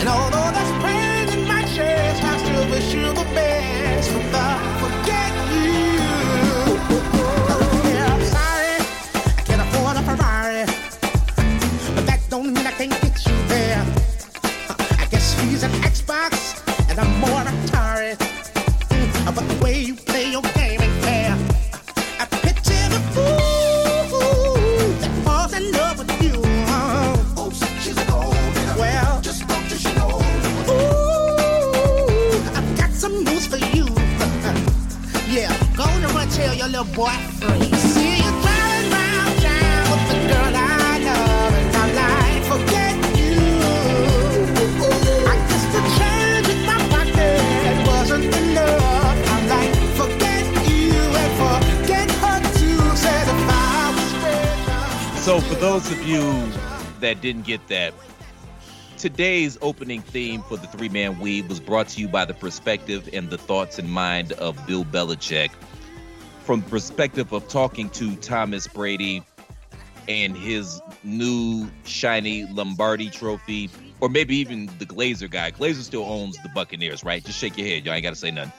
And although there's pain in my chest, I still wish you the best. From the forget you. Oh, yeah, I'm sorry, I can't afford a Ferrari, but that don't mean I can't get you there. I guess he's an Xbox and I'm more the richer. So, for those of you that didn't get that, today's opening theme for the three man weave was brought to you by the perspective and the thoughts and mind of Bill Belichick. From the perspective of talking to Thomas Brady and his new shiny Lombardi trophy, or maybe even the Glazer guy. Glazer still owns the Buccaneers, right? Just shake your head. Y'all ain't got to say nothing.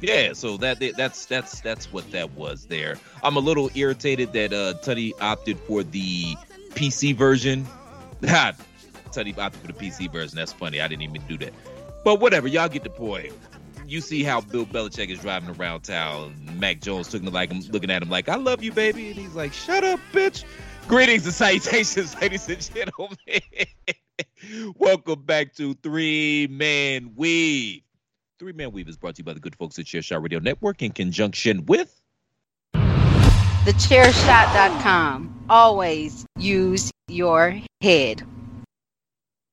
Yeah, so that that's that's that's what that was there. I'm a little irritated that uh Tuddy opted for the PC version. Tuddy opted for the PC version. That's funny. I didn't even do that. But whatever, y'all get the point. You see how Bill Belichick is driving around town. Mac Jones took like looking at him like, "I love you, baby," and he's like, "Shut up, bitch." Greetings and salutations, ladies and gentlemen. Welcome back to Three Man Weave. Three Man Weave is brought to you by the good folks at Chairshot Radio Network in conjunction with Thechairshot.com. Always use your head.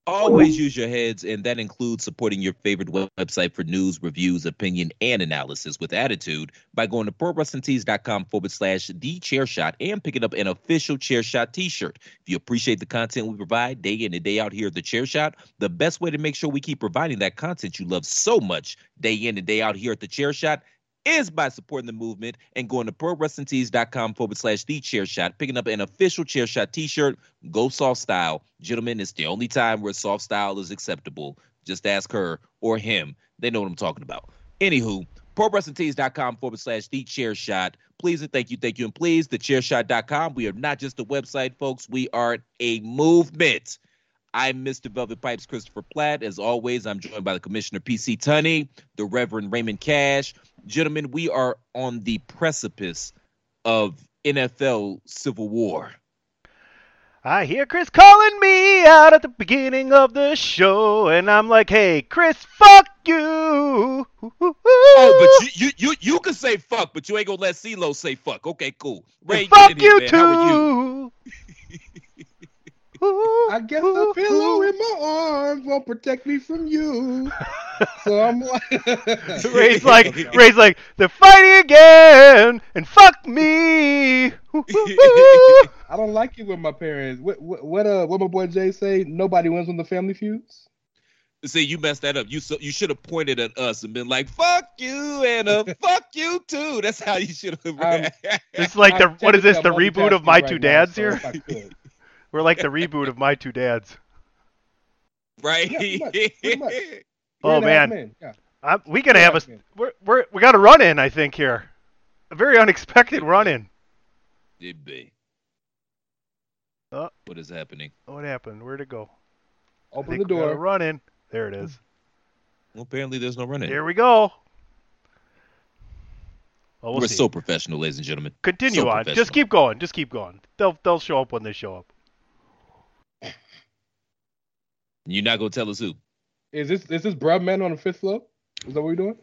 Always use your heads, and that includes supporting your favorite website for news, reviews, opinion, and analysis with attitude by going to prowrestlingtees.com forward slash the chair shot and picking up an official chair shot t shirt. If you appreciate the content we provide day in and day out here at the chair shot, the best way to make sure we keep providing that content you love so much day in and day out here at the chair shot is by supporting the movement and going to prowrestlingtees.com forward slash the chair shot, picking up an official chair shot t shirt. Go soft style. Gentlemen, it's the only time where soft style is acceptable. Just ask her or him. They know what I'm talking about. Anywho, prowrestlingtees.com forward slash the chair shot. Please and thank you, thank you, and please, the thechairshot.com. We are not just a website, folks. We are a movement. I'm Mr. Velvet Pipes Christopher Platt. As always, I'm joined by the Commissioner PC Tunney, the Reverend Raymond Cash. Gentlemen, we are on the precipice of NFL civil war. I hear Chris calling me out at the beginning of the show, and I'm like, "Hey, Chris, fuck you." Oh, but you, you you you can say fuck, but you ain't gonna let CeeLo say fuck. Okay, cool. Ray, fuck in you man. How are you? too. I guess the pillow in my arms won't protect me from you. so I'm like, Ray's like, Ray's like, they're fighting again, and fuck me. I don't like it with my parents. What what what uh what my boy Jay say? Nobody wins when the family feuds. See, you messed that up. You so, you should have pointed at us and been like, "Fuck you," and uh, "Fuck you too." That's how you should have. Um, It's like the I'm what is this? The reboot of My Two now, Dads so here? if I could. We're like the reboot of My Two Dads. right? Yeah, pretty much, pretty much. Three Oh, and a half man. men, Yeah. I'm, we gonna have a and we're, we're we got a run in, I think here, a very unexpected run in. It be. Uh. what is happening? What happened? Where'd it go? Open the we got a door. run in. There it is. Well, apparently there's no running. Here we go. Well, we'll We're see. so professional, ladies and gentlemen. Continue so on. Just keep going. Just keep going. They'll they'll show up when they show up. You're not gonna tell us who? Is this is this Brub Man on the fifth floor? Is that what we're doing?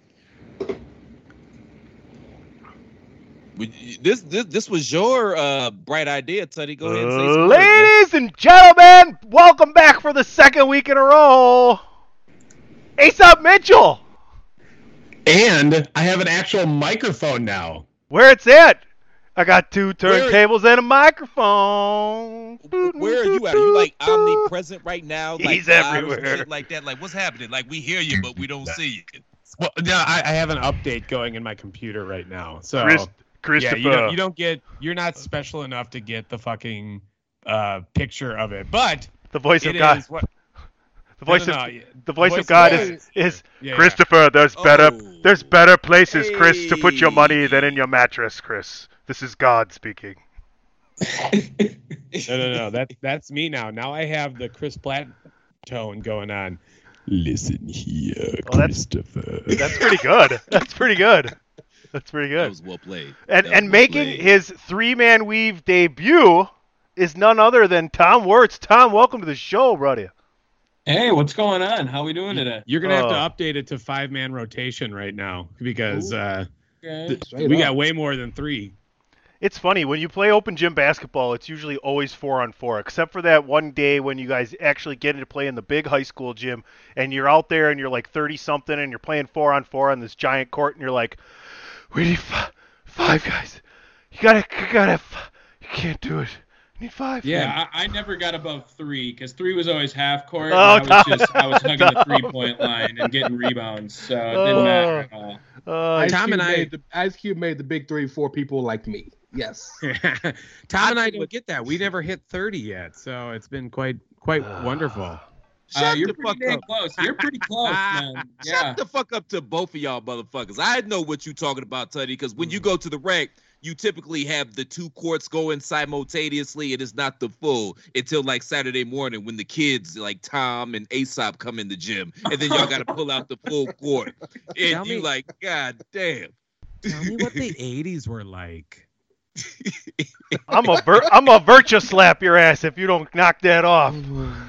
We- This this this was your uh, bright idea, Teddy. Go ahead and say some words, man. Ladies and gentlemen, welcome back for the second week in a row. Aesop Mitchell, And I have an actual microphone now. where it's at? I got two turntables and a microphone. Where are you at? Are you like omnipresent right now? Like He's live or some everywhere. shit like that. Like what's happening? Like we hear you, but we don't see you. Well, no, I, I have an update going in my computer right now. So Chris, yeah, you don't, you don't get. You're not special enough to get the fucking uh, picture of it, but the voice of God. is what. The voice no, no, of no, the voice, voice of God of is is Yeah, yeah. Christopher. There's better Oh. there's better places, Chris, to put your money than in your mattress, Chris. This is God speaking. No, no, no. That that's me now. Now I have the Chris Platt tone going on. Listen here, that's- Christopher. That's pretty good. That's pretty good. That's pretty That good. was well played. And and well making played. his three man weave debut is none other than Tom Wirtz. Tom, welcome to the show, buddy. Hey, what's going on? How are we doing today? You're gonna have Oh. to update it to five man rotation right now because uh, Okay. th- we up. got way more than three. It's funny when you play open gym basketball. It's usually always four on four, except for that one day when you guys actually get into play in the big high school gym, and you're out there and you're like thirty something, and you're playing four on four on this giant court, and you're like, "We need f- five guys. You gotta, you gotta, f- you can't do it. You need five. Yeah, I, I never got above three because three was always half court. Oh, and I was Tom. just I was hugging the three point line and getting rebounds, so it Oh. didn't matter at all. Uh, Tom Cube and I- made the, Ice Cube made the big three for people like me. Yes. Tom and I don't get that. We never hit 30 yet, so it's been quite quite wonderful. Uh, Shut you're the fuck pretty dang up. close. You're pretty close, man. Shut the fuck up to both of y'all motherfuckers. I know what you talking about, Tuddy, because when you go to the rec, you typically have the two courts going simultaneously, it's not the full until like Saturday morning when the kids like Tom and Aesop come in the gym, and then y'all got to pull out the full court, Tell and you me- like, God damn. Tell me what the 80s were like. I'm a vir- I'm a virtue slap your ass if you don't knock that off. Oh,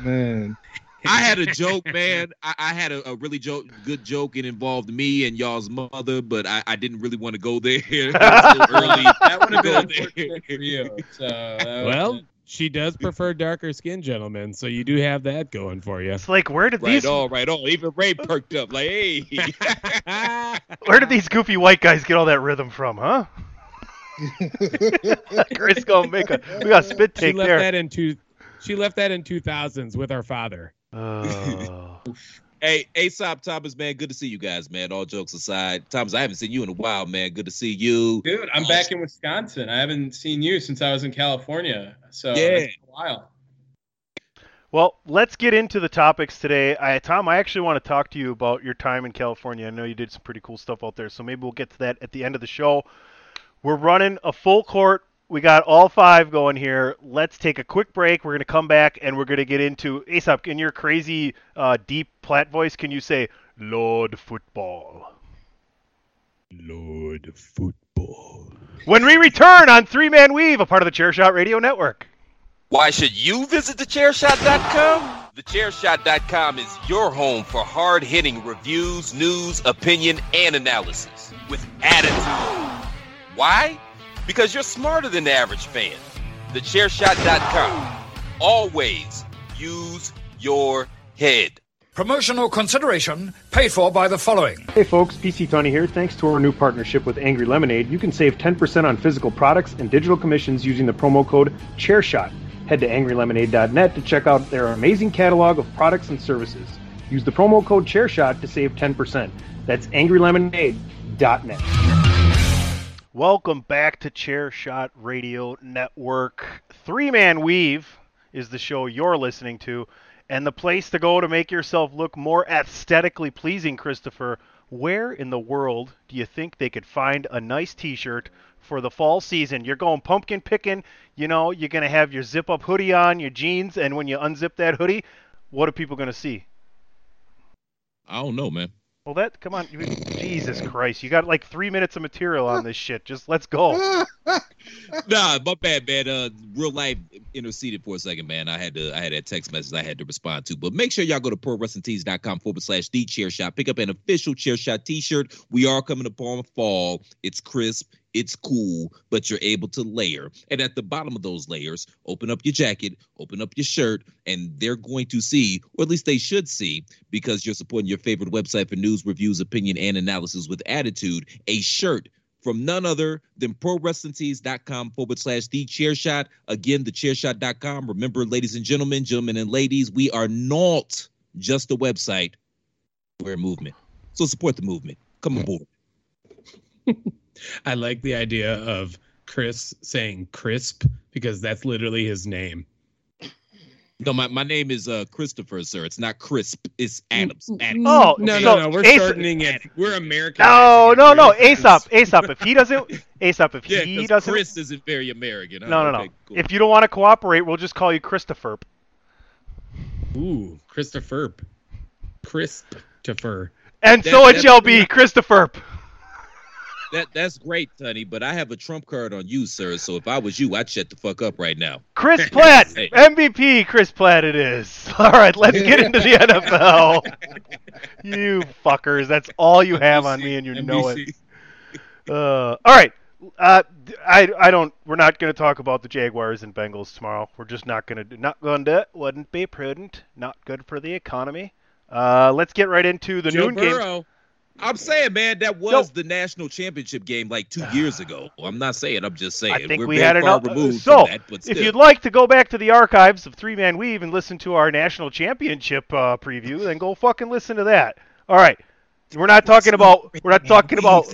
man. I had a joke, man. I, I had a, a really joke, good joke. It involved me and y'all's mother, but I, I didn't really want to go there. it was early. That would have been Go unfortunate for you. So that was- Well, she does prefer darker skin, gentlemen, so you do have that going for you. It's like where did Right these on, right on. Even Ray perked up, like, hey. where did these goofy white guys get all that rhythm from, huh? Chris gonna make a we got a spit she take left there. that in two. She left that in 2000s with our father. Oh. hey, Aesop, Thomas, man, good to see you guys, man. All jokes aside, Thomas, I haven't seen you in a while, man. Good to see you. Dude, I'm uh, back in Wisconsin. I haven't seen you since I was in California. So Yeah. it's been a while. Well, let's get into the topics today. I, Tom, I actually want to talk to you about your time in California. I know you did some pretty cool stuff out there, so maybe we'll get to that at the end of the show. We're running a full court. We got all five going here. Let's take a quick break. We're going to come back and we're going to get into Aesop. In your crazy, uh, deep plat voice, can you say "Lord Football"? Lord football. When we return on Three Man Weave, a part of the Chairshot Radio Network. Why should you visit thechairshot.com? Thechairshot.com is your home for hard hitting reviews, news, opinion, and analysis with attitude. Why? Because you're smarter than the average fan. Thechairshot.com. Always use your head. Promotional consideration paid for by the following. Hey folks, PC Tony here. Thanks to our new partnership with Angry Lemonade, you can save 10% on physical products and digital commissions using the promo code ChairShot. Head to angrylemonade.net to check out their amazing catalog of products and services. Use the promo code ChairShot to save 10%. That's angrylemonade.net. Welcome back to Chairshot Radio Network. Three Man Weave is the show you're listening to, and the place to go to make yourself look more aesthetically pleasing, Christopher. Where in the world do you think they could find a nice t shirt for the fall season? You're going pumpkin picking, you know, you're going to have your zip up hoodie on, your jeans, and when you unzip that hoodie, what are people going to see? I don't know, man. Well, that come on, you- Jesus Christ! You got like three minutes of material on this shit. Just let's go. nah, my bad, man. Uh, real life interceded for a second, man. I had to, I had that text message I had to respond to. But make sure y'all go to prowrestlingtees.com forward slash the chair shot. Pick up an official chair shot t-shirt. We are coming upon fall. It's crisp. It's cool, but you're able to layer. And at the bottom of those layers, open up your jacket, open up your shirt, and they're going to see, or at least they should see, because you're supporting your favorite website for news, reviews, opinion, and analysis with attitude, a shirt from none other than prowrestlingtees.com forward slash the chair shot. Again, thechairshot.com. Remember, ladies and gentlemen, gentlemen and ladies, we are not just a website, we're a movement. So support the movement. Come aboard. I like the idea of Chris saying crisp because that's literally his name. No, my, my name is uh Christopher, sir. It's not Crisp. It's Adams. Adams. Oh, No, so no, no. We're Ace- shortening it. We're American. No, no, no. Aesop, Aesop. If he doesn't, Aesop. If Yeah, he 'cause doesn't, Chris isn't very American. huh? no, no, no. Okay, cool. If you don't want to cooperate, we'll just call you Christopher. Ooh, Christopher. Christopher. And That- so it shall be, Christopher. That that's great, Sonny, but I have a trump card on you, sir. So if I was you, I'd shut the fuck up right now. Chris Platt, Hey. MVP. Chris Platt, it is. All right, let's get into the NFL. you fuckers, that's all you have on me, and you know it. Uh, all right. Uh, I I don't. We're not going to talk about the Jaguars and Bengals tomorrow. We're just not going to. Not going to. Wouldn't be prudent. Not good for the economy. Uh, let's get right into the Joe noon game. I'm saying, man, that was the national championship game like two years ago. I'm not saying. I'm just saying. I think We're we had far enough. removed so, from that, but if you'd like to go back to the archives of Three Man Weave and listen to our national championship uh, preview, then go fucking listen to that. All right, we're not talking about. We're not talking about.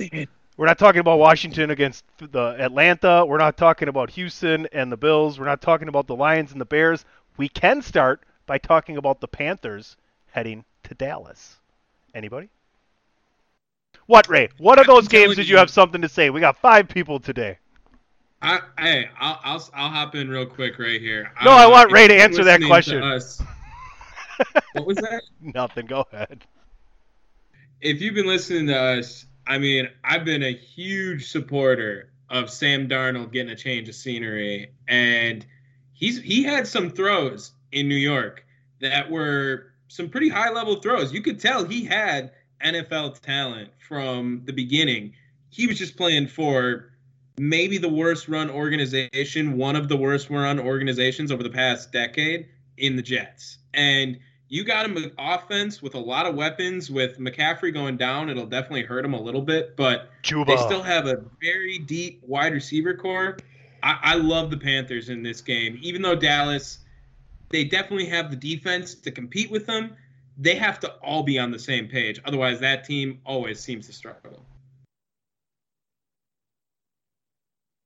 We're not talking about Washington against the Atlanta. We're not talking about Houston and the Bills. We're not talking about the Lions and the Bears. We can start by talking about the Panthers heading to Dallas. Anybody? What, Ray? What of those games did you you- have something to say? We got five people today. I, hey, I'll, I'll I'll hop in real quick right here. No, Uh, I want Ray to answer that question. us- what was that? Nothing. Go ahead. if you've been listening to us, I mean, I've been a huge supporter of Sam Darnold getting a change of scenery, and he's he had some throws in New York that were some pretty high level throws. You could tell he had NFL talent from the beginning. He was just playing for maybe the worst run organization, one of the worst run organizations over the past decade in the Jets. And you got him an offense with a lot of weapons. With McCaffrey going down, it'll definitely hurt him a little bit, but Chuba. they still have a very deep wide receiver core. I, I love the Panthers in this game, even though Dallas, they definitely have the defense to compete with them. They have to all be on the same page. Otherwise, that team always seems to struggle.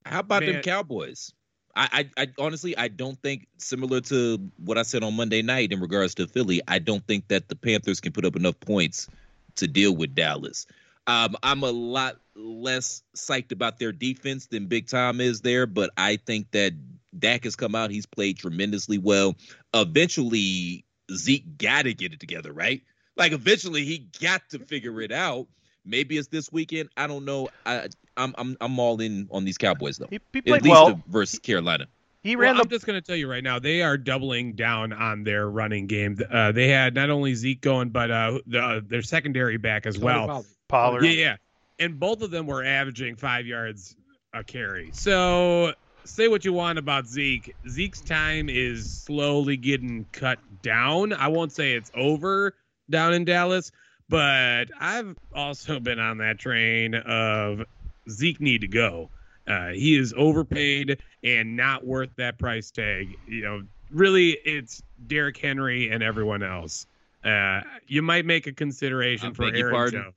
How about them Cowboys? I, I, I honestly, I don't think similar to what I said on Monday night in regards to Philly. I don't think that the Panthers can put up enough points to deal with Dallas. Um, I'm a lot less psyched about their defense than Big Tom is there, but I think that Dak has come out. He's played tremendously well. Eventually, Zeke got to get it together, right? Like eventually, he got to figure it out. Maybe it's this weekend. I don't know. I, I'm I'm I'm all in on these Cowboys though. He, he At least well. versus Carolina. He Well, ran I'm just going to tell you right now, they are doubling down on their running game. Uh, they had not only Zeke going, but uh, the, uh, their secondary back as Tony well. Pollard. Pollard. Yeah, yeah. And both of them were averaging five yards a carry. So say what you want about Zeke. Zeke's time is slowly getting cut down. I won't say it's over down in Dallas, but I've also been on that train of Zeke need to go. Uh, he is overpaid and not worth that price tag. You know, really, it's Derrick Henry and everyone else. Uh, you might make a consideration I for Aaron pardon? Jones.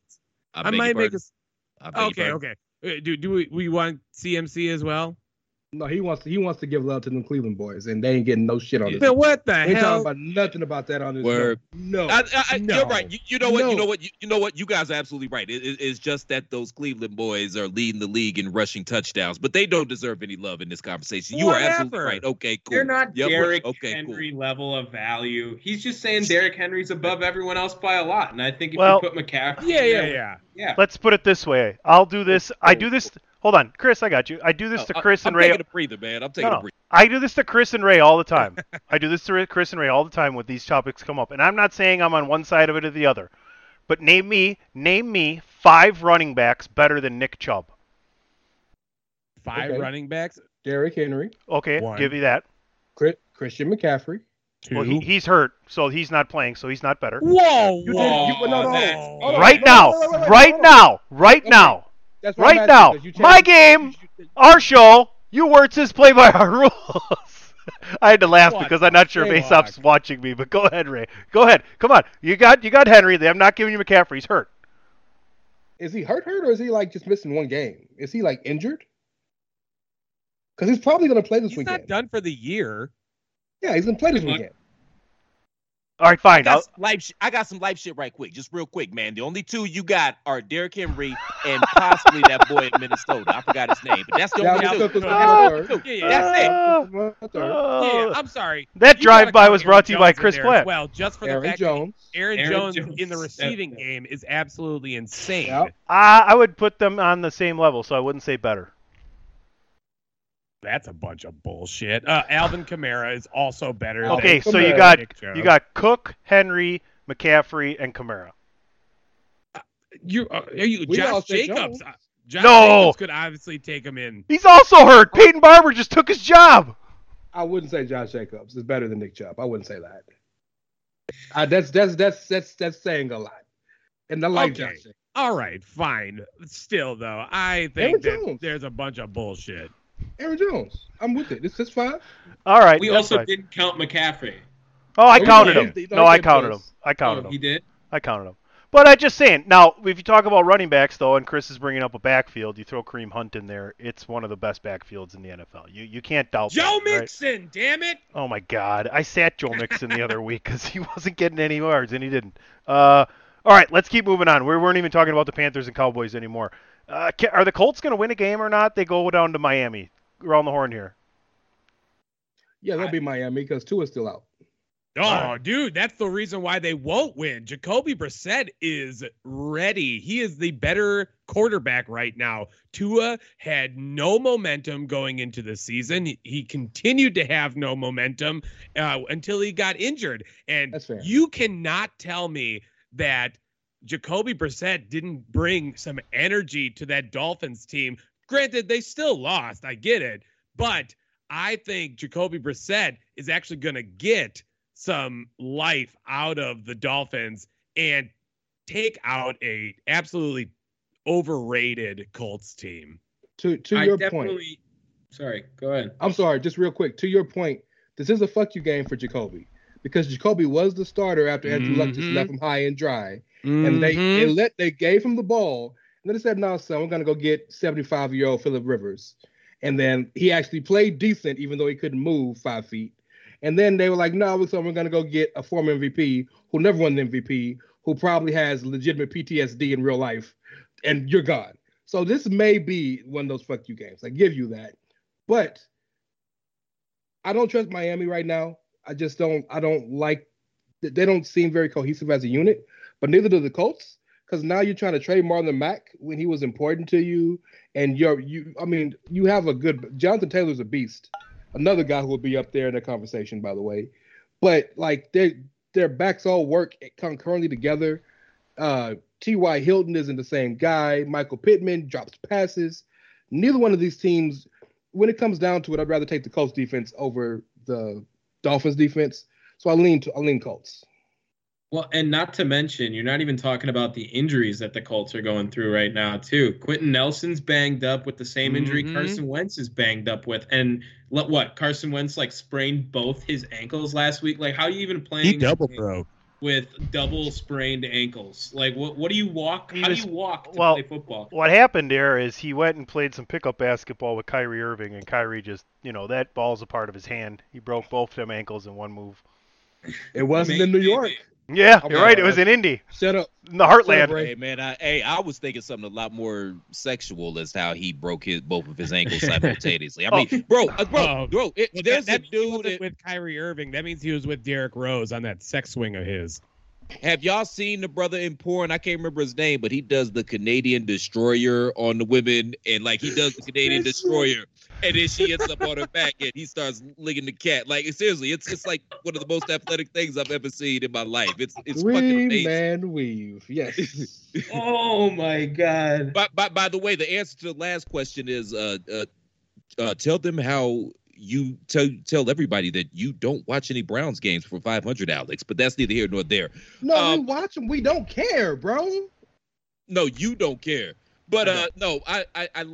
I, I, might make a. pardon. I beg your Okay, okay. Uh, Do do we, we want CMC as well? No, he wants to, he wants to give love to them Cleveland boys, and they ain't getting no shit on this. But what the We ain't hell? talking about nothing about that on this. Word. No, I, I, I- no. You're right. You, you know what? You know what? You, you know what? You guys are absolutely right. It, it- it's just that those Cleveland boys are leading the league in rushing touchdowns, but they don't deserve any love in this conversation. You are absolutely right. Okay, cool. They're not Yep, Derrick Okay, Henry level of value. He's just saying Derrick Henry's above everyone else by a lot. And I think if Well- you put McCaffrey, Yeah, in yeah, yeah. Yeah. Let's put it this way. I'll do this. I do this. Hold on, Chris. I got you. I do this cool. to Chris I'm and Ray. taking a breather, man. I'm taking No, a breather. I do this to Chris and Ray all the time. I do this to Chris and Ray all the time when these topics come up. And I'm not saying I'm on one side of it or the other. But name me, name me five running backs better than Nick Chubb. Five Okay. running backs. Derrick Henry, Okay, One. give you that. Chris, Christian McCaffrey. Two. Well, he, he's hurt, so he's not playing, so he's not better. Whoa, You did- you- no, no, no. that's- Hold on, Right now, right now, right Okay. now, That's what I'm right asking, now. 'cause you My game, our show. You Wirtzes play by our rules. I had to laugh What because I'm not sure if the Aesop's watching me. But go ahead, Ray. Go ahead. Come on. You got you got Henry. I'm not giving you McCaffrey. He's hurt. Is he hurt, hurt, or is he like just missing one game? Is he like injured? Because he's probably going to play this He's weekend. not done for the year. Yeah, he's going to play this Good weekend. All right, fine. I'll, some life sh- I got some life shit right quick, just real quick, man. The only two you got are Derrick Henry and possibly that boy in Minnesota. I forgot his name, but that's the only Dalvin two. Cook was no, my no, third. Yeah, yeah, That's it. Uh, My uh, yeah, I'm sorry. that You drive-by was Aaron brought to you by Jones in Chris there Platt. Well, just for the Aaron fact Jones. that Aaron, Aaron Jones, Jones, in the receiving that's- game is absolutely insane. Yep. I, I would put them on the same level, so I wouldn't say better. That's a bunch of bullshit. Uh, Alvin Kamara is also better. than Okay, so you got you got Cook, Henry, McCaffrey, and Kamara. you. Uh, are you We Josh Jacobs? Uh, Josh No. Jacobs could obviously take him in. He's also hurt. Peyton Barber just took his job. I wouldn't say Josh Jacobs is better than Nick Chubb. I wouldn't say that. Uh, that's that's that's that's that's saying a lot. And I like Okay. Josh All right, fine. Still though, I Aaron think that Jones. there's a bunch of bullshit. Aaron Jones. I'm with it. This is five. All right. We also fine. didn't count McCaffrey. Oh, I Oh, counted him. He- he No, I counted close. him. I counted Oh, him. he did. I counted him. But I'm just saying. Now, if you talk about running backs, though, and Chris is bringing up a backfield, you throw Kareem Hunt in there. It's one of the best backfields in the NFL. You you can't doubt Joe that, right? Mixon, damn it! Oh my God! I sat Joe Mixon the other week because he wasn't getting any yards, and he didn't. Uh, all right, let's keep moving on. We weren't even talking about the Panthers and Cowboys anymore. Uh, are the Colts going to win a game or not? They go down to Miami. Around the horn here. Yeah, that'll be Miami because Tua's still out. Oh, dude, that's the reason why they won't win. Jacoby Brissett is ready. He is the better quarterback right now. Tua had no momentum going into the season. He, he continued to have no momentum uh, until he got injured. And you cannot tell me that Jacoby Brissett didn't bring some energy to that Dolphins team. Granted, they still lost. I get it. But I think Jacoby Brissett is actually going to get some life out of the Dolphins and take out a absolutely overrated Colts team. To to I your point. Sorry, go ahead. I'm sorry, just real quick. To your point, this is a fuck you game for Jacoby because Jacoby was the starter after Andrew Luck just Mhm. left him high and dry, and they, they Mhm. let they gave him the ball, and then they said, "No, son, we're gonna go get 75 year old Philip Rivers," and then he actually played decent even though he couldn't move five feet, and then they were like, "No, so we're gonna go get a former MVP who never won the MVP, who probably has legitimate PTSD in real life, and you're gone." So this may be one of those fuck you games. I give you that. But I don't trust Miami right now. I just don't. I don't like. They don't seem very cohesive as a unit. But neither do the Colts, because now you're trying to trade Marlon Mack when he was important to you, and you're you. I mean, you have a good. Jonathan Taylor's a beast, another guy who will be up there in the conversation, by the way. But like their their backs all work concurrently together. Uh, T.Y. Hilton isn't the same guy. Michael Pittman drops passes. Neither one of these teams, when it comes down to it, I'd rather take the Colts defense over the Dolphins defense. So I lean to I lean Colts. Well, and not to mention, you're not even talking about the injuries that the Colts are going through right now, too. Quenton Nelson's banged up with the same injury Mhm. Carson Wentz is banged up with, and let- what Carson Wentz like sprained both his ankles last week. Like, how are you even playing He double broke. with double sprained ankles? Like, what? What do you walk? He How was- do you walk to well, play football? What happened there is he went and played some pickup basketball with Kyrie Irving, and Kyrie just, you know, that ball's a part of his hand. He broke both them ankles in one move. It wasn't in New York. Yeah, Okay, you're right. It was in Indy, Shut up. in the Heartland. Celebrate. Hey man, I, hey, I was thinking something a lot more sexual as how he broke his both of his ankles simultaneously. I mean, bro, uh, bro, Oh, bro, it, Well, there's that, a that means he dude. wasn't That, with Kyrie Irving. That means he was with Derrick Rose on that sex swing of his. Have y'all seen the brother in porn? I can't remember his name, but he does the Canadian destroyer on the women, and like he does the Canadian destroyer, and then she ends up on her back, and he starts licking the cat. Like seriously, it's it's like one of the most athletic things I've ever seen in my life. It's it's fucking Weave, amazing. man, weave. Yes. Oh my god! By, by, by the way, the answer to the last question is uh, uh, uh, tell them how you tell tell everybody that you don't watch any Browns games for 500, Alex. But that's neither here nor there. no, we Um, watch them. We don't care, bro. No, you don't care. But uh, no, I, I, I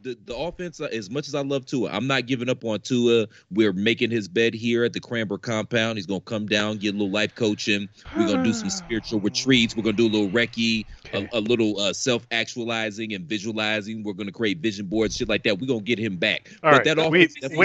the, the offense, uh, as much as I love Tua, I'm not giving up on Tua. We're making his bed here at the Cranber compound. He's gonna come down, get a little life coaching. We're gonna do some spiritual retreats. We're gonna do a little recce, Okay. a, a little uh, self actualizing and visualizing. We're gonna create vision boards, shit like that. We're gonna get him back. All but right, that we- offense, definitely-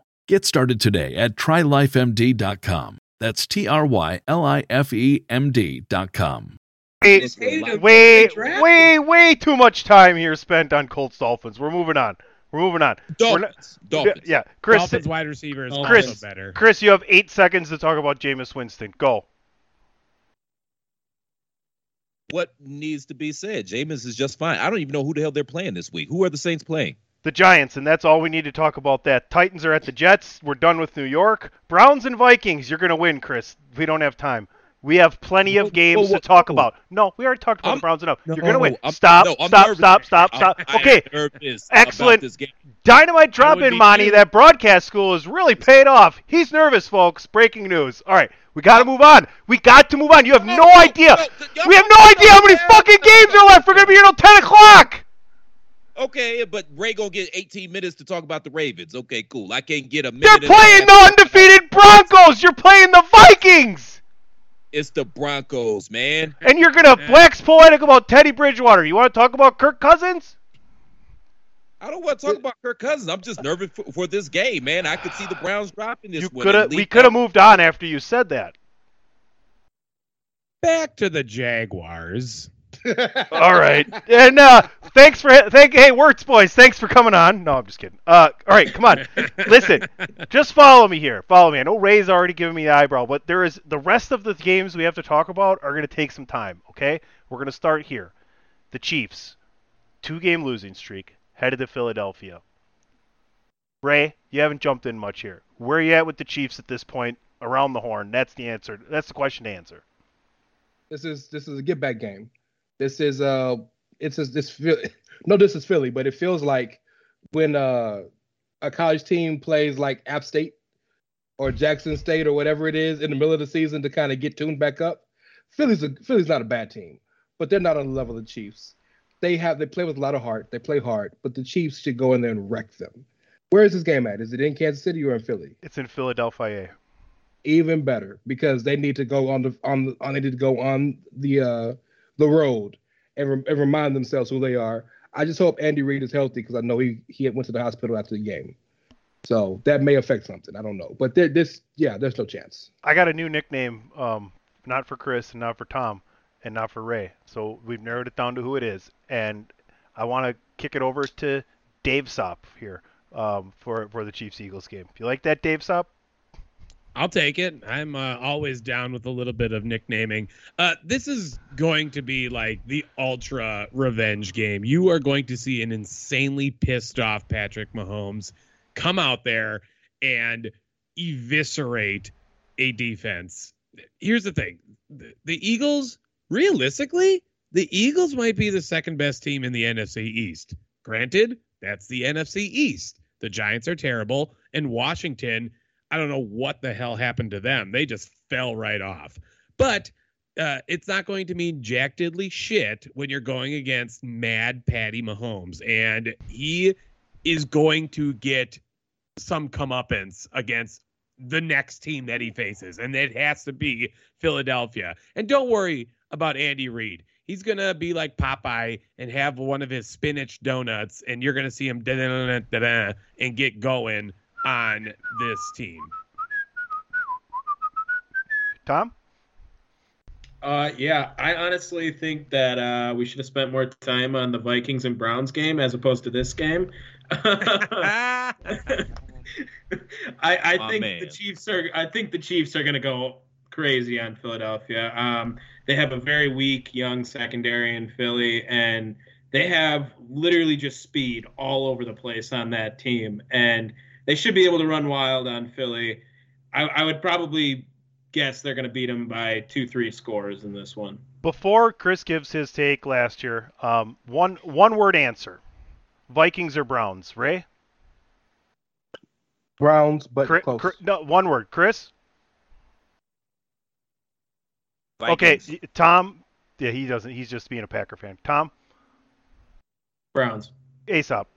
Get started today at trylifemd.com. That's T R Y L I F E M D.com. Wait, Just hated way, when they drafted way, way too much time here spent on Colts Dolphins. We're moving on. We're moving on. We're not- Dolphins, Dolphins. Yeah, Chris. Dolphins wide receiver is Chris- also better. Chris, you have eight seconds to talk about Jameis Winston. Go. What needs to be said? Jameis is just fine. I don't even know who the hell they're playing this week. Who are the Saints playing? The Giants, and that's all we need to talk about that. Titans are at the Jets. We're done with New York. Browns and Vikings, you're going to win, Chris. We don't have time. We have plenty of games to talk about. No, we already talked about I'm- the Browns enough. No, you're going to win. I'm- stop, no, I'm stop, stop, stop, stop. Okay, excellent. About this game. Dynamite drop in, Monty. That broadcast school has really paid off. He's nervous, folks. Breaking news. All right, we got to move on. We got to move on. You have no idea. no, We have no idea how many fucking games are left. We're going to be here till 10 o'clock. Okay, but Ray gonna get 18 minutes to talk about the Ravens. Okay, cool. I can't get a minute. They're playing the undefeated Broncos. You're playing the Vikings. It's the Broncos, man. And you're to wax poetic about Teddy Bridgewater. You want to talk about Kirk Cousins? I don't want to talk about Kirk Cousins. I'm just nervous for, for this game, man. I could see the Browns dropping this You one. We could have moved on after you said that. Back to the Jaguars. All right, and uh, thanks for thank hey Wirtz boys, thanks for coming on. No, I'm just kidding. Uh, all right, come on, listen, just follow me here. Follow me. I know Ray's already given me the eyebrow, but there is the rest of the games we have to talk about are going to take some time. Okay, we're going to start here. The Chiefs, two game losing streak, headed to Philadelphia. Ray, you haven't jumped in much here. Where are you at with the Chiefs at this point? Around the horn. That's the answer. That's the question to answer. This is this is a get back game. This is uh it's just this feel no this is Philly, but it feels like when uh a college team plays like App State or Jackson State or whatever it is in the middle of the season to kind of get tuned back up. Philly's a Philly's not a bad team, but they're not on the level of the Chiefs. They have they play with a lot of heart. They play hard, but the Chiefs should go in there and wreck them. Where is this game at? Is it in Kansas City or in Philly? It's in Philadelphia. Even better because they need to go on the on the on they need to go on the uh the road and, re- and remind themselves who they are. I just hope Andy Reid is healthy because I know he he went to the hospital after the game, so that may affect something. I don't know, but this yeah, there's no chance. I got a new nickname, um, not for Chris and not for Tom and not for Ray. So we've narrowed it down to who it is, and I want to kick it over to Dave Sop here um, for for the Chiefs Eagles game. You like that, Dave Sop? I'll take it. I'm uh, always down with a little bit of nicknaming. Uh, this is going to be like the ultra revenge game. You are going to see an insanely pissed off Patrick Mahomes come out there and eviscerate a defense. Here's the thing the, the Eagles, realistically, the Eagles might be the second best team in the NFC East. Granted, that's the NFC East. The Giants are terrible, and Washington I don't know what the hell happened to them. They just fell right off. But uh, it's not going to mean jack diddly shit when you're going against mad Patty Mahomes. And he is going to get some comeuppance against the next team that he faces. And it has to be Philadelphia. And don't worry about Andy Reid. He's going to be like Popeye and have one of his spinach donuts, and you're going to see him and get going on this team. Tom? Uh, yeah, I honestly think that uh, we should have spent more time on the Vikings and Browns game as opposed to this game. I, I My think man. the Chiefs are. I think the Chiefs are going to go crazy on Philadelphia. Um, they have a very weak young secondary in Philly, and they have literally just speed all over the place on that team, and they should be able to run wild on Philly. I, I would probably guess they're going to beat them by two, three scores in this one. Before Chris gives his take last year, um, one one word answer: Vikings or Browns? Ray? Browns, but Chris, close. Chris- no, one word. Chris? Vikings. Okay, Tom. Yeah, he doesn't. He's just being a Packer fan. Tom? Browns. Aesop.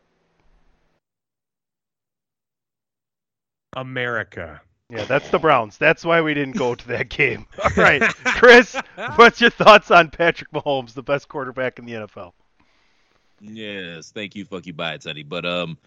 America. Yeah, that's the Browns. That's why we didn't go to that game. All right, Chris, what's your thoughts on Patrick Mahomes, the best quarterback in the NFL? Yes, thank you, fuck you, bye, Sonny. But um,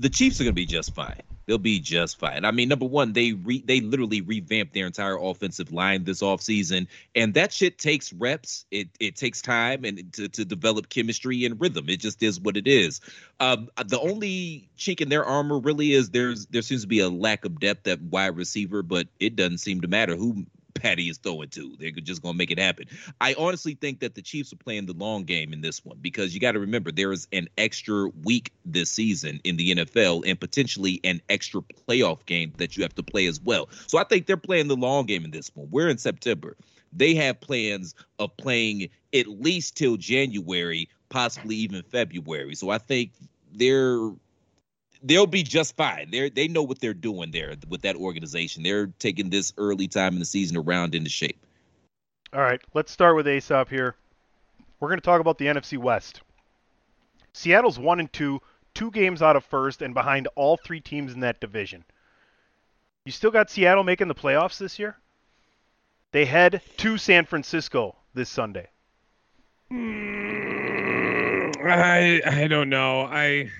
the Chiefs are gonna be just fine. They'll be just fine. I mean, number one, they re- they literally revamped their entire offensive line this offseason, and that shit takes reps. It it takes time and to, to develop chemistry and rhythm. It just is what it is. Um, the only chink in their armor really is there's there seems to be a lack of depth at wide receiver, but it doesn't seem to matter who Patty is throwing to. They're just going to make it happen. I honestly think that the Chiefs are playing the long game in this one because you got to remember there is an extra week this season in the NFL and potentially an extra playoff game that you have to play as well. So I think they're playing the long game in this one. We're in September. They have plans of playing at least till January, possibly even February. So I think they're they'll be just fine. They they know what they're doing there with that organization. They're taking this early time in the season around into shape. All right, let's start with Aesop here. We're going to talk about the NFC West. Seattle's one and two, two games out of first, and behind all three teams in that division. You still got Seattle making the playoffs this year. They head to San Francisco this Sunday. Hmm, I I don't know. I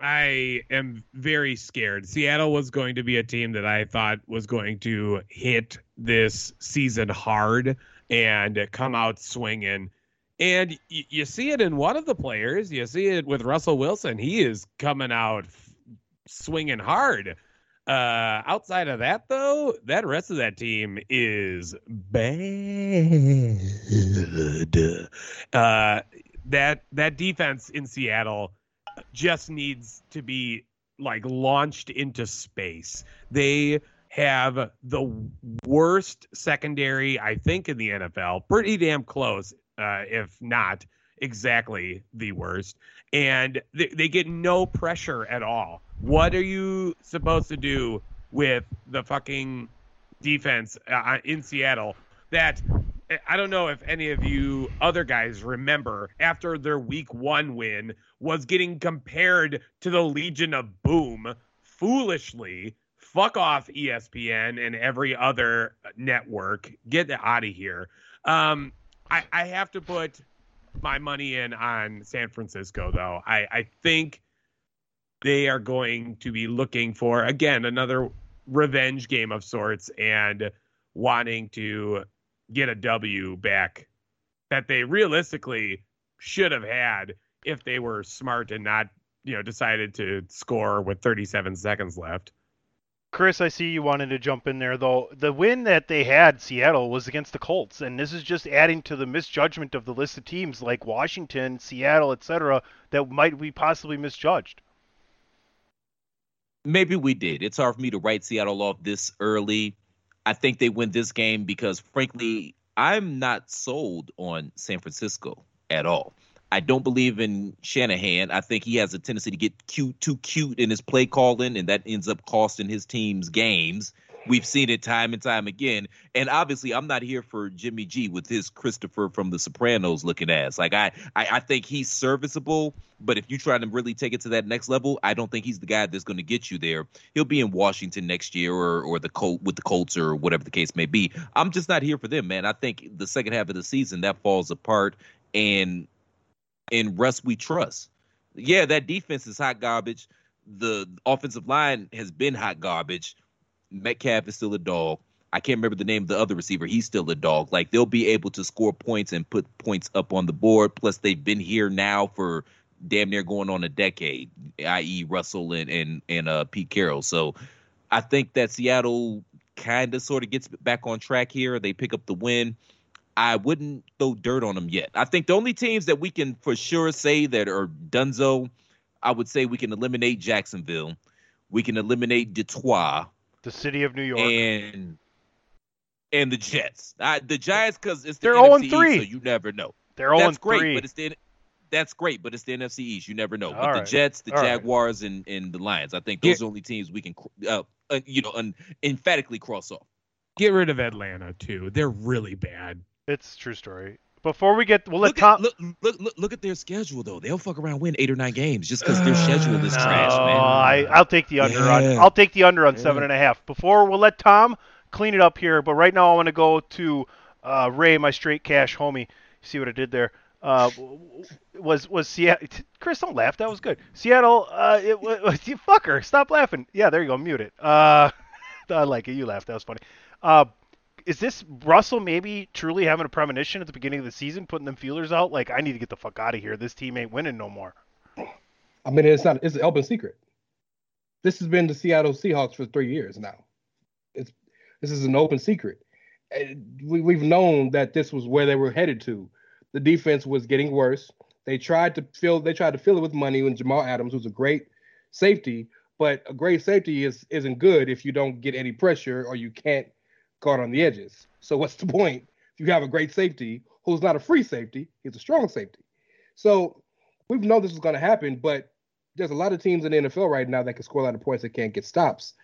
I am very scared. Seattle was going to be a team that I thought was going to hit this season hard and come out swinging. And y- you see it in one of the players. You see it with Russell Wilson. He is coming out f- swinging hard. Uh, outside of that, though, that rest of that team is bad. Uh, that that defense in Seattle just needs to be like launched into space. They have the worst secondary, I think, in the NFL. Pretty damn close, uh, if not exactly the worst. And they, they get no pressure at all. What are you supposed to do with the fucking defense uh, in Seattle that I don't know if any of you other guys remember after their week one win was getting compared to the Legion of Boom foolishly. Fuck off ESPN and every other network. Get out of here. Um, I, I have to put my money in on San Francisco, though. I, I think they are going to be looking for, again, another revenge game of sorts and wanting to get a W back that they realistically should have had if they were smart and not, you know, decided to score with 37 seconds left. Chris, I see you wanted to jump in there though. The win that they had Seattle was against the Colts, and this is just adding to the misjudgment of the list of teams like Washington, Seattle, etc. that might be possibly misjudged. Maybe we did. It's hard for me to write Seattle off this early. I think they win this game because, frankly, I'm not sold on San Francisco at all. I don't believe in Shanahan. I think he has a tendency to get cute, too cute in his play calling, and that ends up costing his team's games. We've seen it time and time again. And obviously, I'm not here for Jimmy G with his Christopher from The Sopranos looking ass. Like I, I, I think he's serviceable, but if you try to really take it to that next level, I don't think he's the guy that's going to get you there. He'll be in Washington next year or or the Colt with the Colts or whatever the case may be. I'm just not here for them, man. I think the second half of the season that falls apart, and in Russ we trust. Yeah, that defense is hot garbage. The offensive line has been hot garbage. Metcalf is still a dog. I can't remember the name of the other receiver. He's still a dog. Like they'll be able to score points and put points up on the board. Plus, they've been here now for damn near going on a decade, i.e., Russell and and and uh, Pete Carroll. So, I think that Seattle kind of sort of gets back on track here. They pick up the win. I wouldn't throw dirt on them yet. I think the only teams that we can for sure say that are Dunzo, I would say we can eliminate Jacksonville. We can eliminate Detroit. The city of New York. And and the Jets. Uh, the Giants because it's the They're NFC 0-3. East, so you never know. They're That's 0-3. great, but it's the that's great, but it's the NFC East. You never know. All but right. the Jets, the All right. Jaguars, and, and the Lions. I think those are the only teams we can, uh, uh, you know, un- emphatically cross off. Get rid of Atlanta too. They're really bad. It's a true story. Before we get, we'll let Look, Tom. at, look, look, look, look at their schedule though. They'll fuck around, win eight or nine games just because their schedule is trash, No, man. I, I'll take the under on. I'll take the under on Yeah. seven and a half. Before we'll let Tom clean it up here, but right now I want to go to uh, Ray, my straight cash homie. See what I did there? Uh, was was Seattle? Chris, don't laugh. That was good. Seattle. Uh, it was you fucker. Stop laughing. Yeah, there you go. Mute it. Uh, I like it. You laughed. That was funny. Uh, is this Russell maybe truly having a premonition at the beginning of the season, putting them feelers out? Like, I need to get the fuck out of here. This team ain't winning no more. I mean, it's not. It's an open secret. This has been the Seattle Seahawks for three years now. It's this is an open secret. We, we've known that this was where they were headed to. The defense was getting worse. They tried to fill. They tried to fill it with money when Jamal Adams, who's a great safety, but a great safety is isn't good if you don't get any pressure or you can't guard on the edges. So what's the point? If you have a great safety who's not a free safety, he's a strong safety. So we've known this was going to happen, but there's a lot of teams in the NFL right now that can score a lot of points that can't get stops,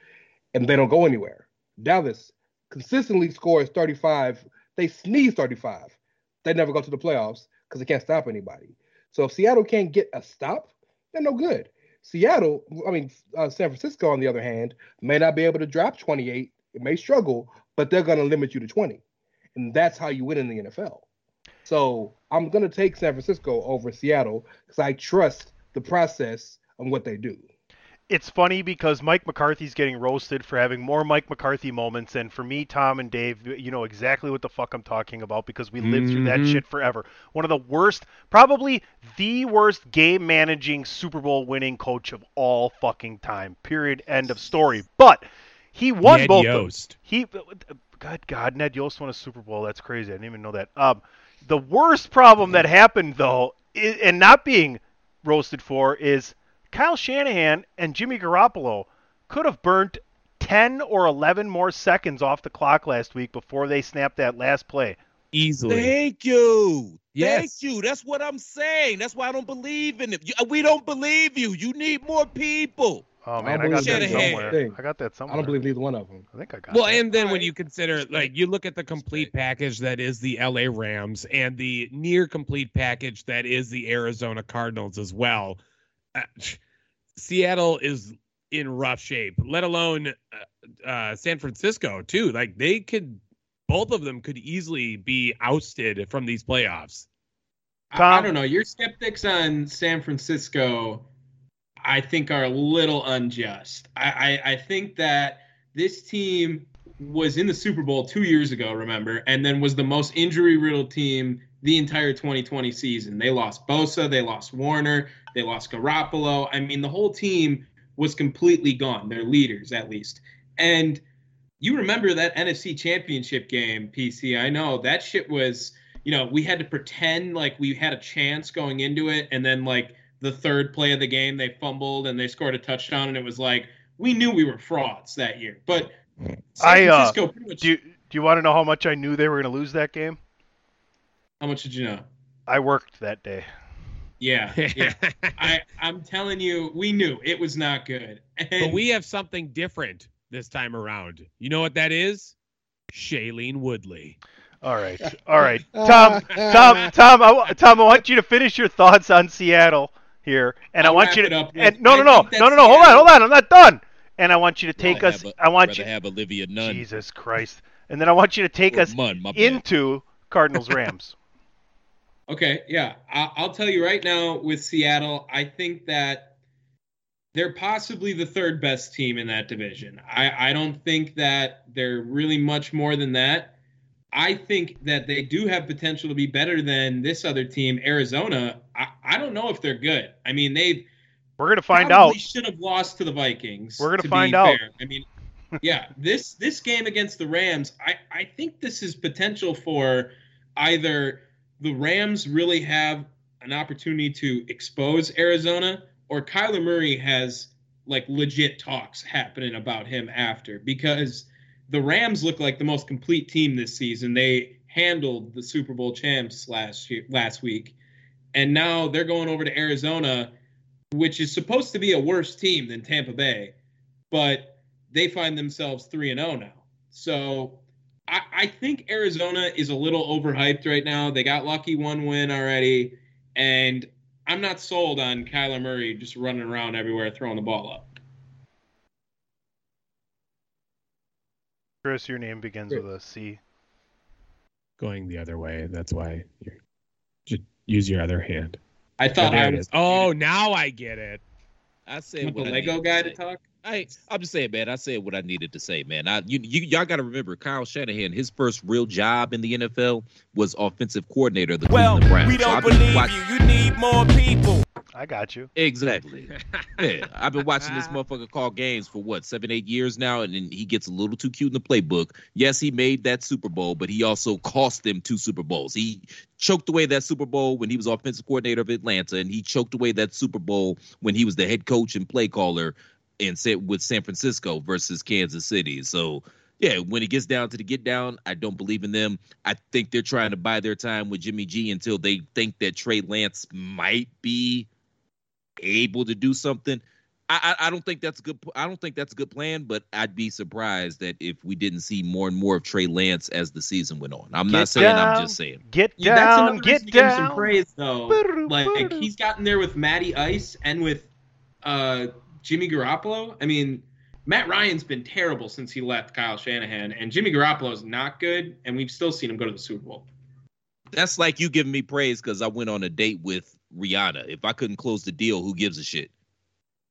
and they don't go anywhere. Dallas consistently scores 35. They sneeze 35. They never go to the playoffs because they can't stop anybody. So if Seattle can't get a stop, they're no good. Seattle, I mean uh, San Francisco, on the other hand, may not be able to drop 28. It may struggle, but they're going to limit you to 20, and that's how you win in the NFL. So I'm going to take San Francisco over Seattle because I trust the process and what they do. it's funny because Mike McCarthy's getting roasted for having more Mike McCarthy moments, and for me, Tom and Dave, you know exactly what the fuck I'm talking about because we lived through that Mhm. shit forever. One of the worst, probably the worst game managing Super Bowl winning coach of all fucking time. Period. End of story. But he won Ned both. Yost. He, God, God, Ned Yost won a Super Bowl. That's crazy. I didn't even know that. Um, the worst problem that happened though, i and not being roasted for, is Kyle Shanahan and Jimmy Garoppolo could have burnt 10 or 11 more seconds off the clock last week before they snapped that last play. Easily. Thank you. Yes. Thank you. That's what I'm saying. That's why I don't believe in it. We don't believe you. You need more people. Oh man, don't I, got that Shanahan. somewhere. Thing. I got that somewhere. I don't believe neither one of them. I think I got Well, that. and then when you consider, like, you look at the complete package that is the LA Rams and the near complete package that is the Arizona Cardinals as well, uh, Seattle is in rough shape, let alone uh, uh, San Francisco, too. Like, they could, both of them could easily be ousted from these playoffs. I, I don't know. Your skeptics on San Francisco, I think, are a little unjust. I, I, I think that this team was in the Super Bowl two years ago, remember, and then was the most injury riddled team the entire 2020 season. They lost Bosa, they lost Warner, they lost Garoppolo. I mean, the whole team was completely gone, their leaders at least. And you remember that NFC championship game, PC. I know that shit was, you know, we had to pretend like we had a chance going into it. And then, like, the third play of the game, they fumbled and they scored a touchdown. And it was like, we knew we were frauds that year. But San I uh, Francisco pretty much. do you, do you want to know how much I knew they were going to lose that game? how much did you know? I worked that day. Yeah. yeah. I, I'm telling you, we knew it was not good. But we have something different this time around. You know what that is? Shailene Woodley. All right, all right, Tom, Tom, Tom, I, Tom, I want you to finish your thoughts on Seattle here, and I'll I want you to. up And no, no, no, no, no, no. Hold on, hold on. I'm not done. And I want you to take us. a- I want you. have Olivia Nunn. Jesus Christ! And then I want you to take Or us Munn, into Cardinals Rams. Okay, yeah. I- I'll tell you right now with Seattle, I think that they're possibly the third best team in that division. I, I don't think that they're really much more than that. I think that they do have potential to be better than this other team, Arizona. I, I don't know if they're good. I mean, they We're gonna find out. should have lost to the Vikings. We're gonna to find out. fair. I mean, yeah, this this game against the Rams, I I think this is potential for either the Rams really have an opportunity to expose Arizona, or Kyler Murray has like legit talks happening about him after because the Rams look like the most complete team this season. They handled the Super Bowl champs last year, last week, and now they're going over to Arizona, which is supposed to be a worse team than Tampa Bay, but they find themselves three and zero now. So I, I think Arizona is a little overhyped right now. They got lucky one win already, and I'm not sold on Kyler Murray just running around everywhere throwing the ball up. Chris, your name begins with a C. Going the other way. That's why you just use your other hand. I Oh, thought there I was. Oh, now I get it. I said with the Lego guy to to talk. I, I'm just saying, man. I said what I needed to say, man. I, you, you, y'all got to remember, Kyle Shanahan. His first real job in the NFL was offensive coordinator of the Well, Cleveland Browns. we don't I've believe watch- you. You need more people. I got you. Exactly. yeah, I've been watching this motherfucker call games for what seven, eight years now, and then he gets a little too cute in the playbook. Yes, he made that Super Bowl, but he also cost them two Super Bowls. He choked away that Super Bowl when he was offensive coordinator of Atlanta, and he choked away that Super Bowl when he was the head coach and play caller in San- with San Francisco versus Kansas City. So. Yeah, when it gets down to the get down, I don't believe in them. I think they're trying to buy their time with Jimmy G until they think that Trey Lance might be able to do something. I, I I don't think that's a good. I don't think that's a good plan. But I'd be surprised that if we didn't see more and more of Trey Lance as the season went on. I'm Get not saying. I'm just saying. Get Yeah, that's down, another get reason to give him some down. praise, though. Like he's gotten there with Matty Ice and with uh, Jimmy Garoppolo. I mean, Matt Ryan's been terrible since he left Kyle Shanahan, and Jimmy Garoppolo's not good, and we've still seen him go to the Super Bowl. That's like you giving me praise because I went on a date with Rihanna. If I couldn't close the deal, who gives a shit?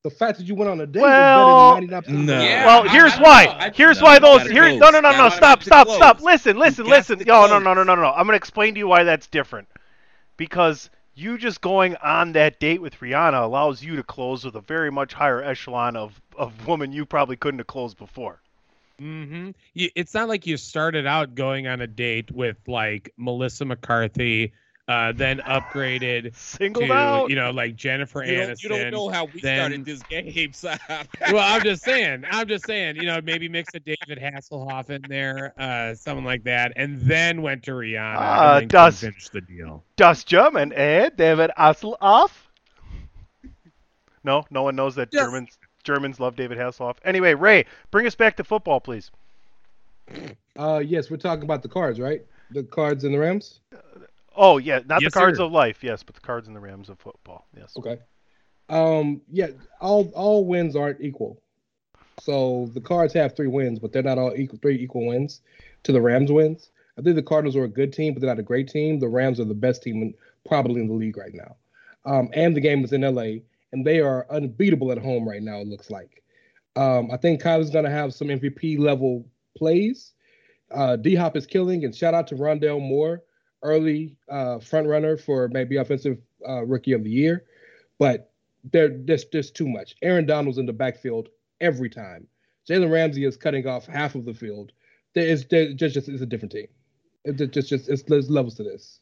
The fact that you went on a date Well, is better than 99% No. Yeah, well, here's I don't why. I- Here's no, why those. Here, no, no, no, no. Stop, stop, close. stop. Listen, listen, listen. to No, no, no, no, no, no. I'm gonna explain to you why that's different. Because you just going on that date with Rihanna allows you to close with a very much higher echelon of of woman you probably couldn't have closed before. Mm-hmm. It's not like you started out going on a date with like Melissa McCarthy, uh, then upgraded Singled to out. you know like Jennifer You Aniston. don't, you don't know how we then- started this game, Sam. well, I'm just saying. I'm just saying. You know, maybe mix a David Hasselhoff in there, uh, someone like that, and then went to Rihanna. Ah, and then does- the deal. Das German, eh? David Hasselhoff? No, no one knows that Yes. Germans Germans love David Hasselhoff. Anyway, Ray, bring us back to football, please. Uh, yes, we're talking about the cards, right? The cards and the Rams. Oh yeah, not Yes, the cards sir. of life, yes, but the cards and the Rams of football. Yes. Okay. Um, yeah, all all wins aren't equal. So the Cards have three wins, but they're not all equal. Three equal wins to the Rams wins. I think the Cardinals are a good team, but they're not a great team. The Rams are the best team in, probably in the league right now. Um, and the game is in LA, and they are unbeatable at home right now. It looks like. Um, I think Kyler's going to have some MVP level plays. Uh, D Hop is killing, and shout out to Rondale Moore, early uh, front runner for maybe offensive uh, rookie of the year. But there, there's just too much. Aaron Donald's in the backfield every time. Jalen Ramsey is cutting off half of the field. There is there just just it's a different team. It's just just it's, there's levels to this.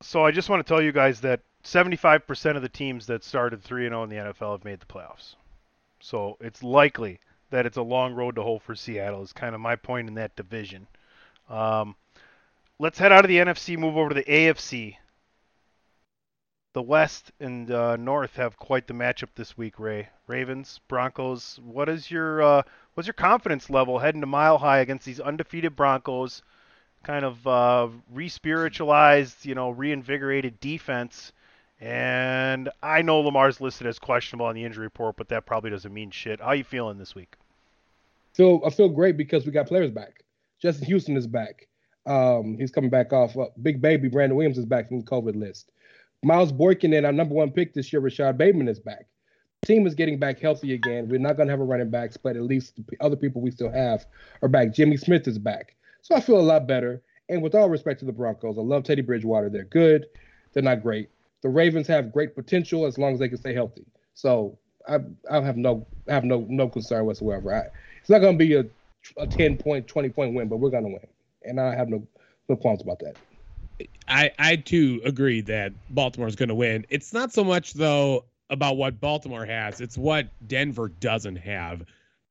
So I just want to tell you guys that 75% of the teams that started 3 and 0 in the NFL have made the playoffs. So it's likely that it's a long road to hoe for Seattle. Is kind of my point in that division. Um, let's head out of the NFC, move over to the AFC. The West and uh, North have quite the matchup this week. Ray Ravens, Broncos. What is your uh, what's your confidence level heading to Mile High against these undefeated Broncos? Kind of uh, re-spiritualized, you know, reinvigorated defense. And I know Lamar's listed as questionable on the injury report, but that probably doesn't mean shit. How you feeling this week? Feel I feel great because we got players back. Justin Houston is back. Um, he's coming back off. Uh, Big Baby Brandon Williams is back from the COVID list. Miles Boykin and our number one pick this year, Rashod Bateman, is back. Team is getting back healthy again. We're not going to have a running backs, but at least the other people we still have are back. Jimmy Smith is back. So I feel a lot better. And with all respect to the Broncos, I love Teddy Bridgewater. They're good. They're not great. The Ravens have great potential as long as they can stay healthy. So I, I have no I have no no concern whatsoever. I, it's not going to be a, a 10 point, 20 point win, but we're going to win. And I have no, no qualms about that. I I too agree that Baltimore's going to win. It's not so much though about what Baltimore has; it's what Denver doesn't have.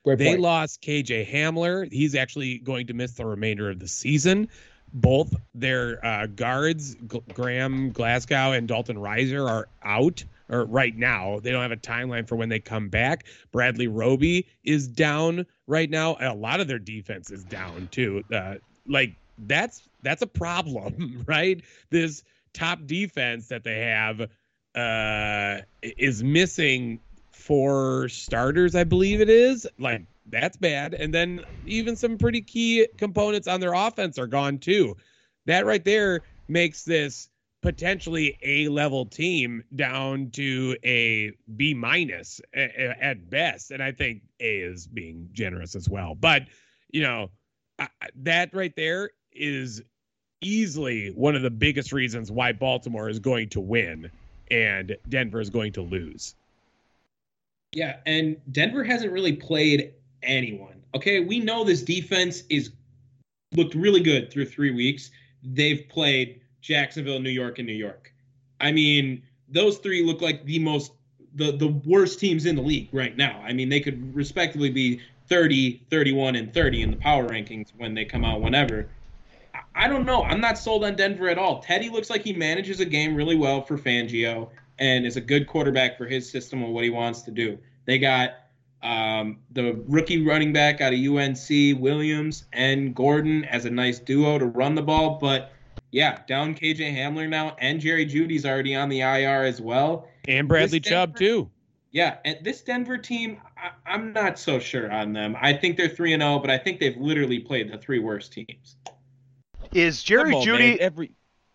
Great they point. lost KJ Hamler. He's actually going to miss the remainder of the season. Both their uh, guards, G- Graham Glasgow and Dalton Risner, are out or right now. They don't have a timeline for when they come back. Bradley Roby is down right now. A lot of their defense is down too. Uh, like that's that's a problem, right? This top defense that they have uh, is missing four starters, I believe it is. Like that's bad. And then even some pretty key components on their offense are gone too. That right there makes this potentially a level team down to a B minus at best. And I think A is being generous as well. But, you know, I- that right there is easily one of the biggest reasons why Baltimore is going to win and Denver is going to lose. Yeah, and Denver hasn't really played anyone. Okay, we know this defense is looked really good through three weeks. They've played Jacksonville, New York, and New York. I mean, those three look like the most the the worst teams in the league right now. I mean, they could respectively be 30, 31, and 30 in the power rankings when they come out whenever. I- don't know. I'm not sold on Denver at all. Teddy looks like he manages a game really well for Fangio and is a good quarterback for his system and what he wants to do. They got um, the rookie running back out of UNC, Williams and Gordon, as a nice duo to run the ball. But yeah, down KJ Hamler now, and Jerry Jeudy's already on the IR as well. And Bradley This Chubb too. Yeah, and this Denver team, I, I'm not so sure on them. I think they're three and zero, but I think they've literally played the three worst teams. Is Jerry on, Jeudy man. Every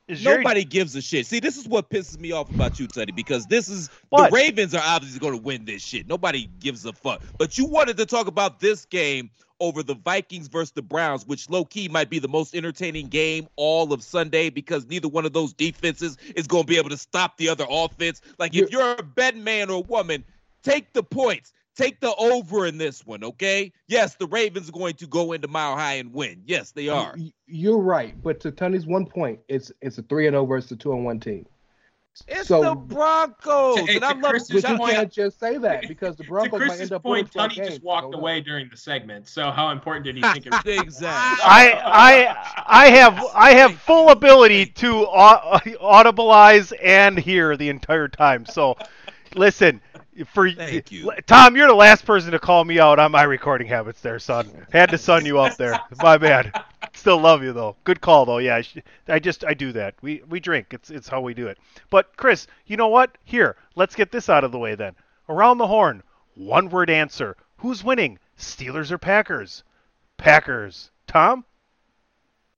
Is Jerry- Nobody gives a shit. See, this is what pisses me off about you, Teddy, because this is What? the Ravens are obviously going to win this shit. Nobody gives a fuck. But you wanted to talk about this game over the Vikings versus the Browns, which low key might be the most entertaining game all of Sunday because neither one of those defenses is going to be able to stop the other offense. Like if you're a betting man or woman, take the points. Take the over in this one, okay? Yes, the Ravens are going to go into Mile High and win. Yes, they are. You're right, but to Tony's one point, it's it's a three and zero versus a two and one team. It's So- the Broncos, To- and to I love Chris's But you point- can't just say that because the Broncos might end up point, winning Tony just games. walked So, away during the segment. So how important did he think it was? exactly. I I I have I have full ability to au- audibilize and hear the entire time. So, listen, for Thank you. Tom, you're the last person to call me out on my recording habits, there, son. Had to sun you up there. My bad. Still love you though. Good call though. Yeah, I, just I do that. We we drink. It's it's how we do it. But Chris, you know what? Here, let's get this out of the way then. Around the horn, one word answer. Who's winning? Steelers or Packers? Packers. Tom?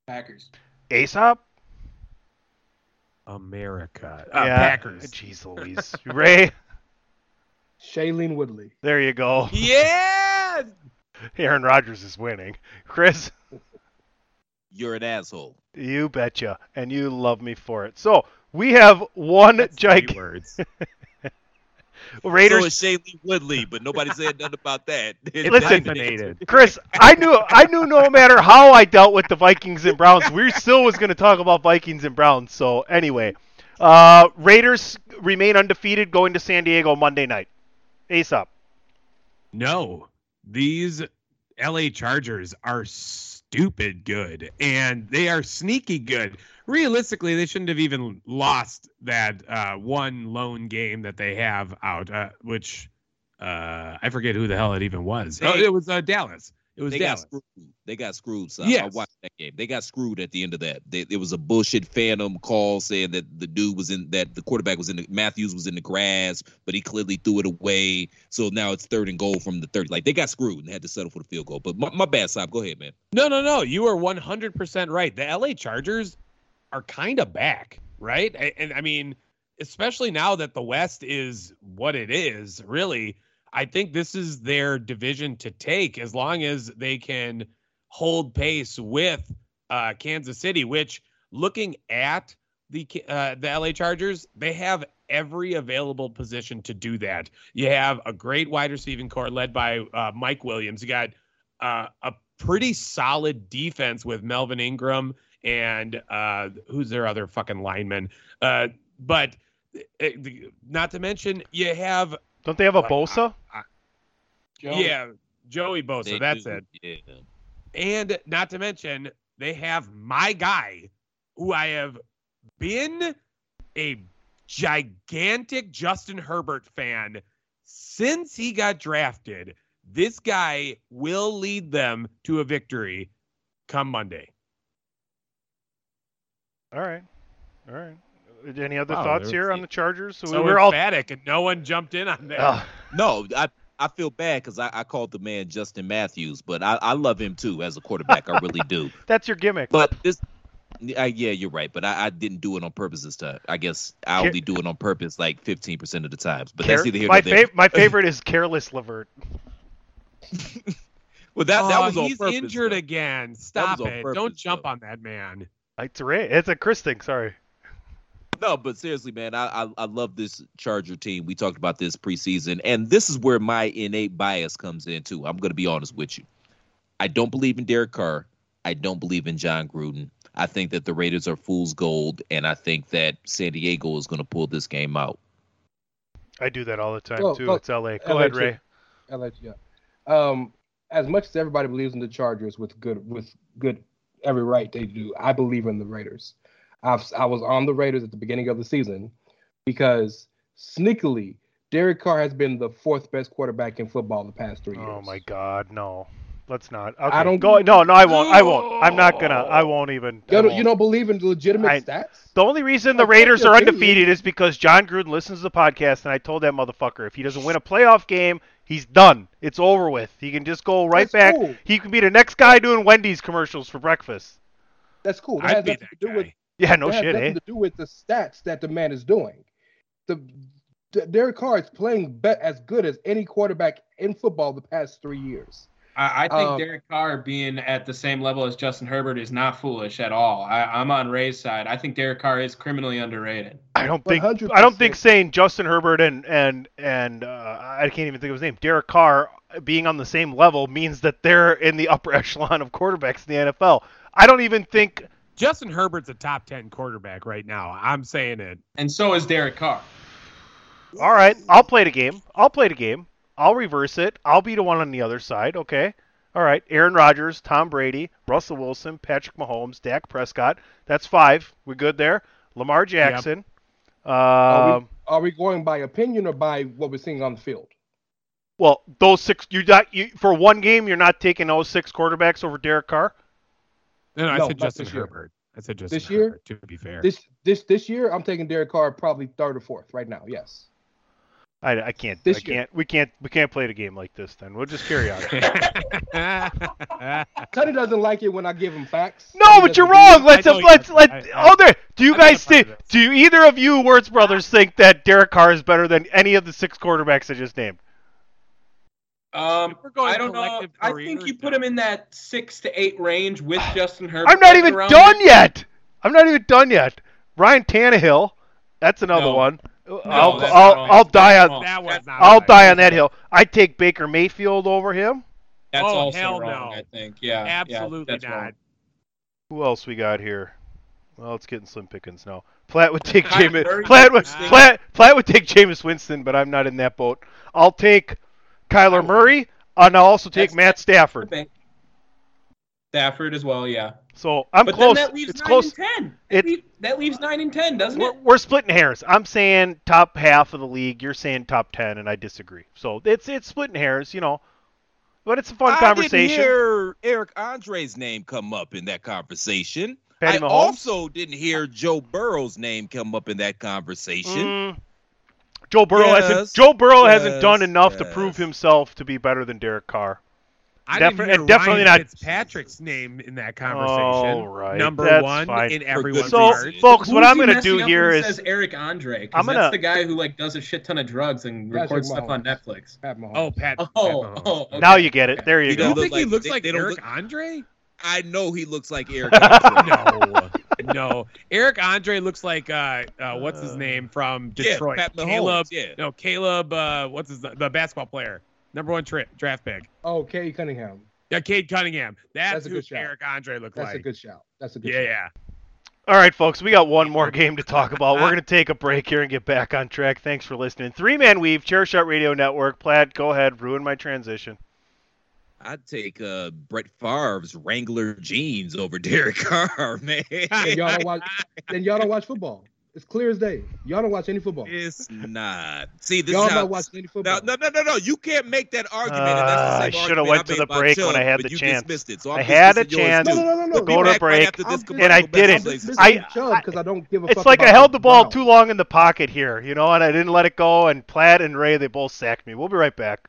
Packers. Aesop? America. Uh, yeah. Packers. Jeez Louise. Ray? Shailene Woodley. There you go. Yeah, Aaron Rodgers is winning. Chris? you're an asshole. You betcha. And you love me for it. So we have one Three gigantic words. Raiders. So is Shailene Woodley, but nobody said nothing about that. Listen, Dominated. Chris, I knew I knew no matter how I dealt with the Vikings and Browns, we still was going to talk about Vikings and Browns. So anyway, uh, Raiders remain undefeated going to San Diego Monday night. Aesop. No, these LA Chargers are stupid good, and they are sneaky good. Realistically, they shouldn't have even lost that uh, one lone game that they have out, uh, which uh, I forget who the hell it even was. Oh, it was uh, Dallas. It was They got screwed. They got screwed. Son. I watched that game. They got screwed at the end of that. They, it was a bullshit phantom call saying that the dude was in that the quarterback was in the Matthews was in the grass, but he clearly threw it away. So now it's third and goal from the third. Like they got screwed and had to settle for the field goal. But my, my bad, Saab. Go ahead, man. No, no, no. You are 100% right. The LA Chargers are kind of back, right? A- And, I mean, especially now that the West is what it is, really, I think this is their division to take as long as they can hold pace with uh, Kansas City, which looking at the uh, the LA Chargers, they have every available position to do that. You have a great wide receiving core led by uh, Mike Williams. You got uh, a pretty solid defense with Melvin Ingram and uh, who's their other fucking lineman. Uh, but uh, not to mention, you have Don't they have a Like, Bosa? yeah Joey Bosa. They that's do. it. Yeah. And not to mention, they have my guy, who I have been a gigantic Justin Herbert fan since he got drafted. This guy will lead them to a victory come Monday. All right. All right. Any other Wow, thoughts here on the Chargers? So we're we're all emphatic, and no one jumped in on that. Ugh. No, I I feel bad because I, I called the man Justin Matthews, but I, I love him too as a quarterback. I really do. That's your gimmick. But this, uh, yeah, you're right. But I, I didn't do it on purpose this time. I guess I Care- only do it on purpose like 15 percent of the times. But Care- that's either here my or there. fav- my favorite is Careless Levert. well, that that Oh, was on he's purpose. injured though. again. Stop it! purpose, Don't jump though. on that man. It's a Ray. It's a Chris thing. Sorry. No, but seriously, man, I, I I love this Charger team. We talked about this preseason, and this is where my innate bias comes in too. I'm going to be honest with you. I don't believe in Derek Carr. I don't believe in Jon Gruden. I think that the Raiders are fool's gold, and I think that San Diego is going to pull this game out. I do that all the time Go- too. go- It's LA. Go LA ahead, too. Ray. I'll let you. Um, as much as everybody believes in the Chargers with good with good every right they do, I believe in the Raiders. I've, I was on the Raiders at the beginning of the season because sneakily Derek Carr has been the fourth best quarterback in football the past three oh, years. Oh my God, no. Let's not. I don't- go. No, no, I won't. I won't. I'm not gonna. I won't even. I You don't, won't. you don't believe in legitimate I- stats? The only reason the Well, fuck Raiders are undefeated is because Jon Gruden listens to the podcast, and I told that motherfucker if he doesn't win a playoff game, he's done. It's over with. He can just go right That's back. cool. He can be the next guy doing Wendy's commercials for breakfast. That's cool. That I'd has be nothing that to do with guy. Yeah, no That has shit, nothing eh? to do with the stats that the man is doing. The D- Derek Carr is playing be- as good as any quarterback in football the past three years. I, I think Um, Derek Carr being at the same level as Justin Herbert is not foolish at all. I, I'm on Ray's side. I think Derek Carr is criminally underrated. I don't think I don't think saying Justin Herbert and and and uh, I can't even think of his name, Derek Carr, being on the same level means that they're in the upper echelon of quarterbacks in the NFL. I don't even think Justin Herbert's a top ten quarterback right now. I'm saying it. And so is Derek Carr. All right, I'll play the game. I'll play the game. I'll reverse it. I'll be the one on the other side. Okay. All right. Aaron Rodgers, Tom Brady, Russell Wilson, Patrick Mahomes, Dak Prescott. That's five. We good there? Lamar Jackson. Are, Um, we, are we going by opinion or by what we're seeing on the field? well, those six. You got you for one game. You're not taking those six quarterbacks over Derek Carr. No, no, I No, said not Justin this year. Herbert. I said Justin This year? Herbert, to be fair. This this this year, I'm taking Derek Carr probably third or fourth right now. Yes. I, I can't. This I year. can't. We can't. We can't play the game like this. Then we'll just carry on. Cuddy doesn't like it when I give him facts. No, Cuddy but you're doesn't wrong. do Let's it. let's let's let other. Do you guys think? Do either of you Words brothers think that Derek Carr is better than any of the six quarterbacks I just named? Um, going I don't know. collective I think you put him in that six to eight range with Justin Herbert. I'm not even around done him. yet. I'm not even done yet. Ryan Tannehill. That's another No. one. No, I'll I'll. I'll die on. That was I'll die on that hill. I take Baker Mayfield over him. That's Oh, also hell wrong. no. I think. Yeah. yeah, Absolutely that's not. wrong. Who else we got here? Well, it's getting slim pickings now. Platt would take Kyler Jameis. Platt would Platt, Platt would take Jameis Winston, but I'm not in that boat. I'll take Kyler Murray, and I'll also take That's- Matt Stafford. Okay. Stafford as well. Yeah. So I'm but close. Then that leaves it's nine close. and ten. That, It- leave- that leaves nine and ten, doesn't We're, it? we're splitting hairs. I'm saying top half of the league. You're saying top ten, and I disagree. So it's it's splitting hairs, you know. But it's a fun I conversation. didn't hear Eric Andre's name come up in that conversation. Patty I Mahomes? also didn't hear Joe Burrow's name come up in that conversation. Mm, Joe Burrow Yes, hasn't. Joe Burrow hasn't done enough to prove himself to be better than Derek Carr. I Defi- didn't hear and definitely Ryan not- Fitzpatrick's name in that conversation. All right, Number that's one fine. in For everyone's So, heart. folks, what I'm going to do up here when he is says Eric Andre. I'm gonna- That's the guy who like does a shit ton of drugs and Patrick records stuff on Netflix. Pat Mahomes. Oh, Pat. Oh, Pat oh, okay. now you get it. There you He go. You think look he looks they- like they Eric look- Andre? I know he looks like Eric Andre. no, no. Eric Andre looks like uh, uh what's his name from Yeah, Detroit? Pat Caleb. yeah. No, Caleb. Uh, what's his the basketball player? Number one tra- draft pick. Oh, Kay Cunningham. Yeah, Cade Cunningham. That's, That's a who good shout. Eric Andre looked That's like. a good shout. That's a good yeah, shout. yeah. All right, folks, we got one more game to talk about. We're going to take a break here and get back on track. Thanks for listening. Three Man Weave, Chair Shot Radio Network. Plaid, go ahead, ruin my transition. I'd take uh, Brett Favre's Wrangler jeans over Derek Carr, man. Then y'all don't watch. Then y'all don't watch football. It's clear as day. Y'all don't watch any football. It's not. See, this Y'all is how, not watching any football. no, no, no, no. You can't make that argument. and Uh, that's the I should have went to the about break when I had the you chance. dismissed it. So I I'm had a chance. No, no, no, no, no. to go to back right break, after this I'm commercial and I didn't. places. I- Chubb because I don't give a It's fuck like I held the ball Brown. too long in the pocket here, you know, and I didn't let it go. And Plaid and Ray, they both sacked me. We'll be right back.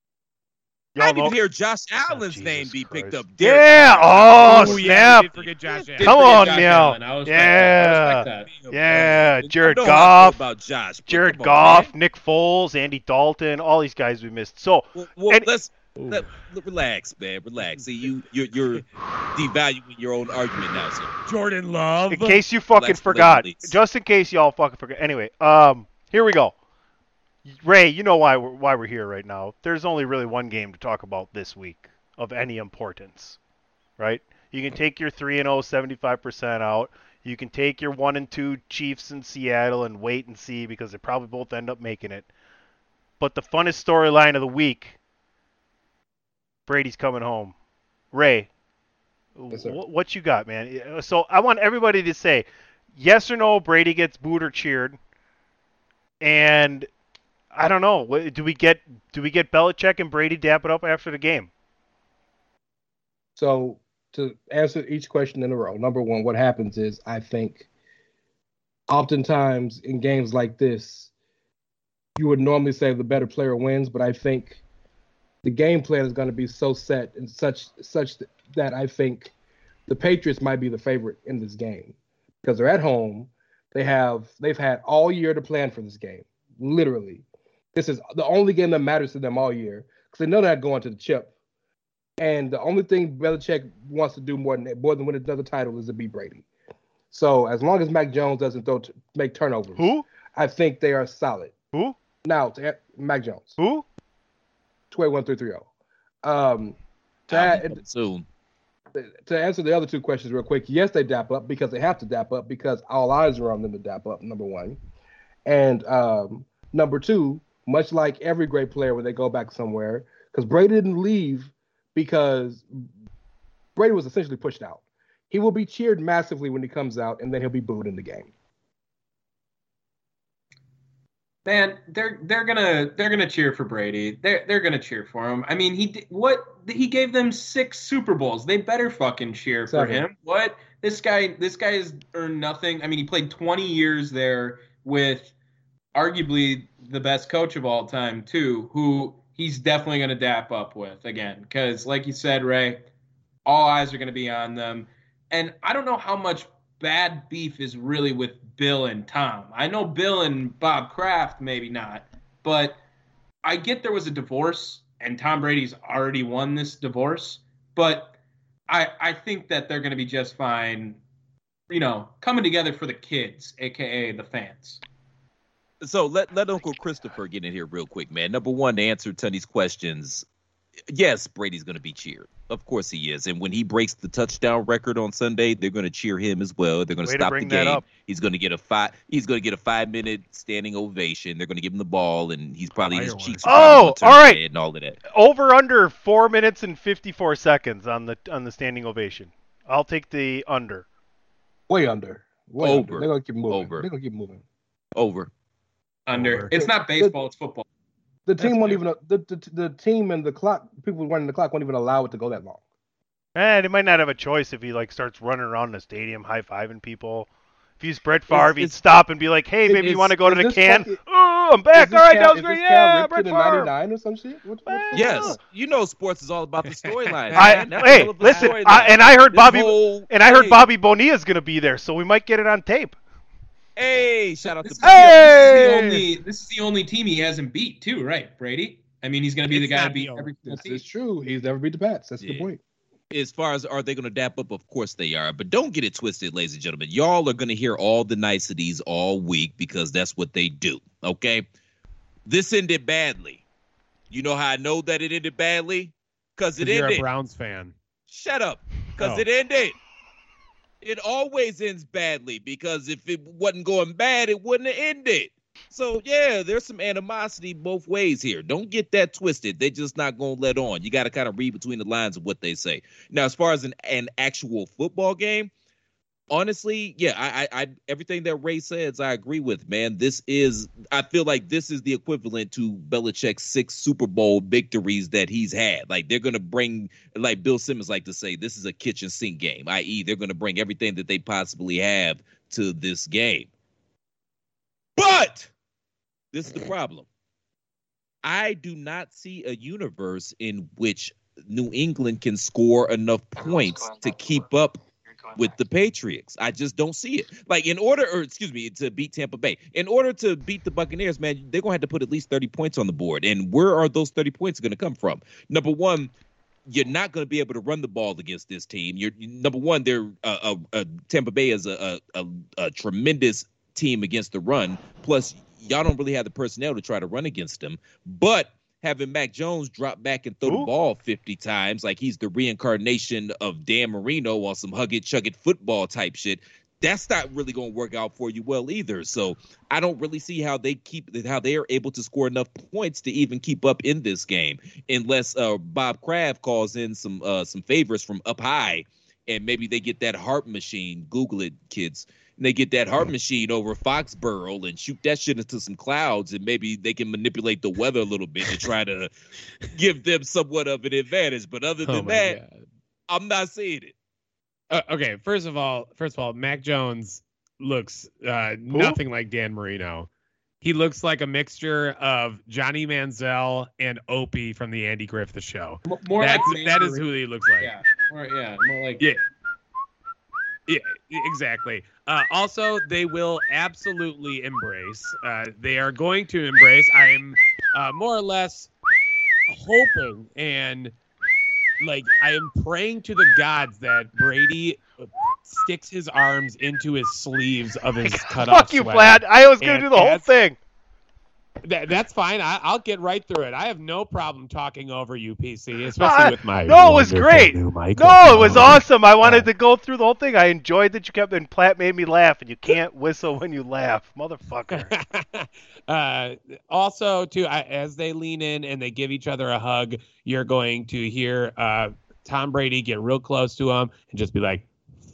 Y'all I didn't know- hear Josh Allen's Jesus name be picked Christ. up. Derek Yeah. Carr. Oh, Ooh, yeah, snap. we did forget Josh Allen. Come on Josh now. Allen. I Yeah. that. I respect that. Yeah, Jared I Goff, about Josh. Jared on, Goff, man. Nick Foles, Andy Dalton, all these guys we missed. So, Well, well, And- let's let, relax, man. Relax. See, you you're, you're devaluing your own argument now, sir. Jordan Love. in case you fucking Relax, forgot, just in case y'all fucking forgot. Anyway, um, here we go. Ray, you know why we're why we're here right now. There's only really one game to talk about this week of any importance, right? You can take your 3 and 0 75% out. You can take your 1 and 2 Chiefs in Seattle and wait and see because they probably both end up making it. But the funnest storyline of the week Brady's coming home. Ray, Yes, wh- what you got, man? Uh, so I want everybody to say yes or no Brady gets booed or cheered. And I don't know. Do we get do we get Belichick and Brady dap it up after the game? So to answer each question in a row. Number one, what happens is I think oftentimes in games like this, you would normally say the better player wins, but I think the game plan is going to be so set and such such that I think the Patriots might be the favorite in this game because they're at home. They have they've had all year to plan for this game. Literally, this is the only game that matters to them all year because they know they're not going to the chip. And the only thing Belichick wants to do more than more than win another title is to beat Brady. So as long as Mac Jones doesn't throw t- make turnovers, who I think they are solid. Who now? To, Mac Jones. Who? Two eight one three three zero. Um, to, add, soon. to answer the other two questions real quick, yes, they dap up because they have to dap up because all eyes are on them to dap up. Number one, and um, number two, much like every great player when they go back somewhere, because Brady didn't leave because Brady was essentially pushed out. He will be cheered massively when he comes out, and then he'll be booed in the game. Man, they're they're gonna they're gonna cheer for Brady. They're they're gonna cheer for him. I mean, he what he gave them six Super Bowls. They better fucking cheer for him. What this guy this guy has earned nothing. I mean, he played 20 years there with arguably the best coach of all time too, who he's definitely gonna dap up with again. Because like you said, Ray, all eyes are gonna be on them. And I don't know how much bad beef is really with Bill and Tom. I know Bill and Bob Kraft, maybe not, but I get there was a divorce and Tom Brady's already won this divorce, but I I think that they're going to be just fine, you know, coming together for the kids, aka the fans. So let let Uncle Christopher get in here real quick, man. Number one, to answer Tony's questions, yes, Brady's going to be cheered. Of course he is. And when he breaks the touchdown record on Sunday, they're going to cheer him as well. They're going to stop the game. up. He's going to get a five. He's going to get a five minute standing ovation. They're going to give him the ball, and he's probably his cheeks. Oh, probably gonna all turn right. red and all of that. Over under four minutes and fifty four seconds on the on the standing ovation. I'll take the under. Way under. Way Over. Under. They're gonna keep moving. Over. They're gonna keep moving. Over. Under. It's not baseball, it's football. The team won't even the, the the team and the clock people running the clock won't even allow it to go that long. Eh, and he might not have a choice if he like starts running around the stadium high fiving people. If he's Brett Favre, he'd it's- stop and be like, "Hey, Is- maybe you want to go to the can? Cal- oh, I'm back. All right, All this right, Cal- that was great. Yeah, Ripken Brett in Favre. '99 or some shit. What, what, Yes, you know sports is all about the storyline. I, hey, all of the listen. I, and I heard This Bobby, and I heard Bobby Bonilla is going to be there, so we might get it on tape. Hey, shout out to This is, the, this is the only this is the only team he hasn't beat too, right, Brady? I mean, he's going to be the guy to beat every single This team. is true. He's never beat the Pats. That's the point. as far as are they going to dap up? Of course they are. But don't get it twisted, ladies and gentlemen. Y'all are going to hear all the niceties all week because that's what they do. Okay. This ended badly. You know how I know that it ended badly? Because it 'Cause You're ended. a Browns fan. Shut up. Because Oh. it ended. It always ends badly because if it wasn't going bad, it wouldn't have ended. So yeah, there's some animosity both ways here. Don't get that twisted. They're just not gonna let on. You got to kind of read between the lines of what they say. Now, as far as an, an actual football game, honestly, yeah, I, I, I everything that Ray says, I agree with. Man, this is I feel like this is the equivalent to Belichick's six Super Bowl victories that he's had. Like they're gonna bring, like Bill Simmons like to say, this is a kitchen sink game. I.e., they're gonna bring everything that they possibly have to this game. But this is the problem. I do not see a universe in which New England can score enough points to keep up with the Patriots. I just don't see it. Like in order, or excuse me, to beat Tampa Bay, in order to beat the Buccaneers, man, they're gonna have to put at least 30 points on the board. And where are those 30 points gonna come from? Number one, you're not going to be able to run the ball against this team. You're number one. They're uh, uh, uh, Tampa Bay is a, a, a, a tremendous team against the run. Plus, y'all don't really have the personnel to try to run against them. But having Mac Jones drop back and throw the ball 50 times, like he's the reincarnation of Dan Marino on some hug it, chug it football type shit, that's not really going to work out for you well either. So I don't really see how they keep how they are able to score enough points to even keep up in this game, unless uh, Bob Kraft calls in some uh, some favors from up high, and maybe they get that HAARP machine. Google it, kids. And they get that HAARP machine over Foxborough and shoot that shit into some clouds, and maybe they can manipulate the weather a little bit to try to give them somewhat of an advantage. But other than Oh my that, I'm not seeing it. Uh, okay, first of all, first of all, Mac Jones looks uh, nothing like Dan Marino. He looks like a mixture of Johnny Manziel and Opie from the Andy Griffith Show. M- more That's, like that is Mandarin. who he looks like. Yeah, more, yeah, more like Yeah. Yeah, exactly. Uh, also, they will absolutely embrace. Uh, they are going to embrace. I'm uh, more or less hoping and like I am praying to the gods that Brady sticks his arms into his sleeves of his cut off. Fuck you. Vlad. I was gonna do the whole thing. That, that's fine. I, I'll get right through it. I have no problem talking over you, PC, especially I- with my. no, it was great. No, it was awesome. I wanted to go through the whole thing. I enjoyed that you kept and Platt made me laugh, and you can't whistle when you laugh, motherfucker. uh, also, too, I, as they lean in and they give each other a hug, you're going to hear uh, Tom Brady get real close to him and just be like,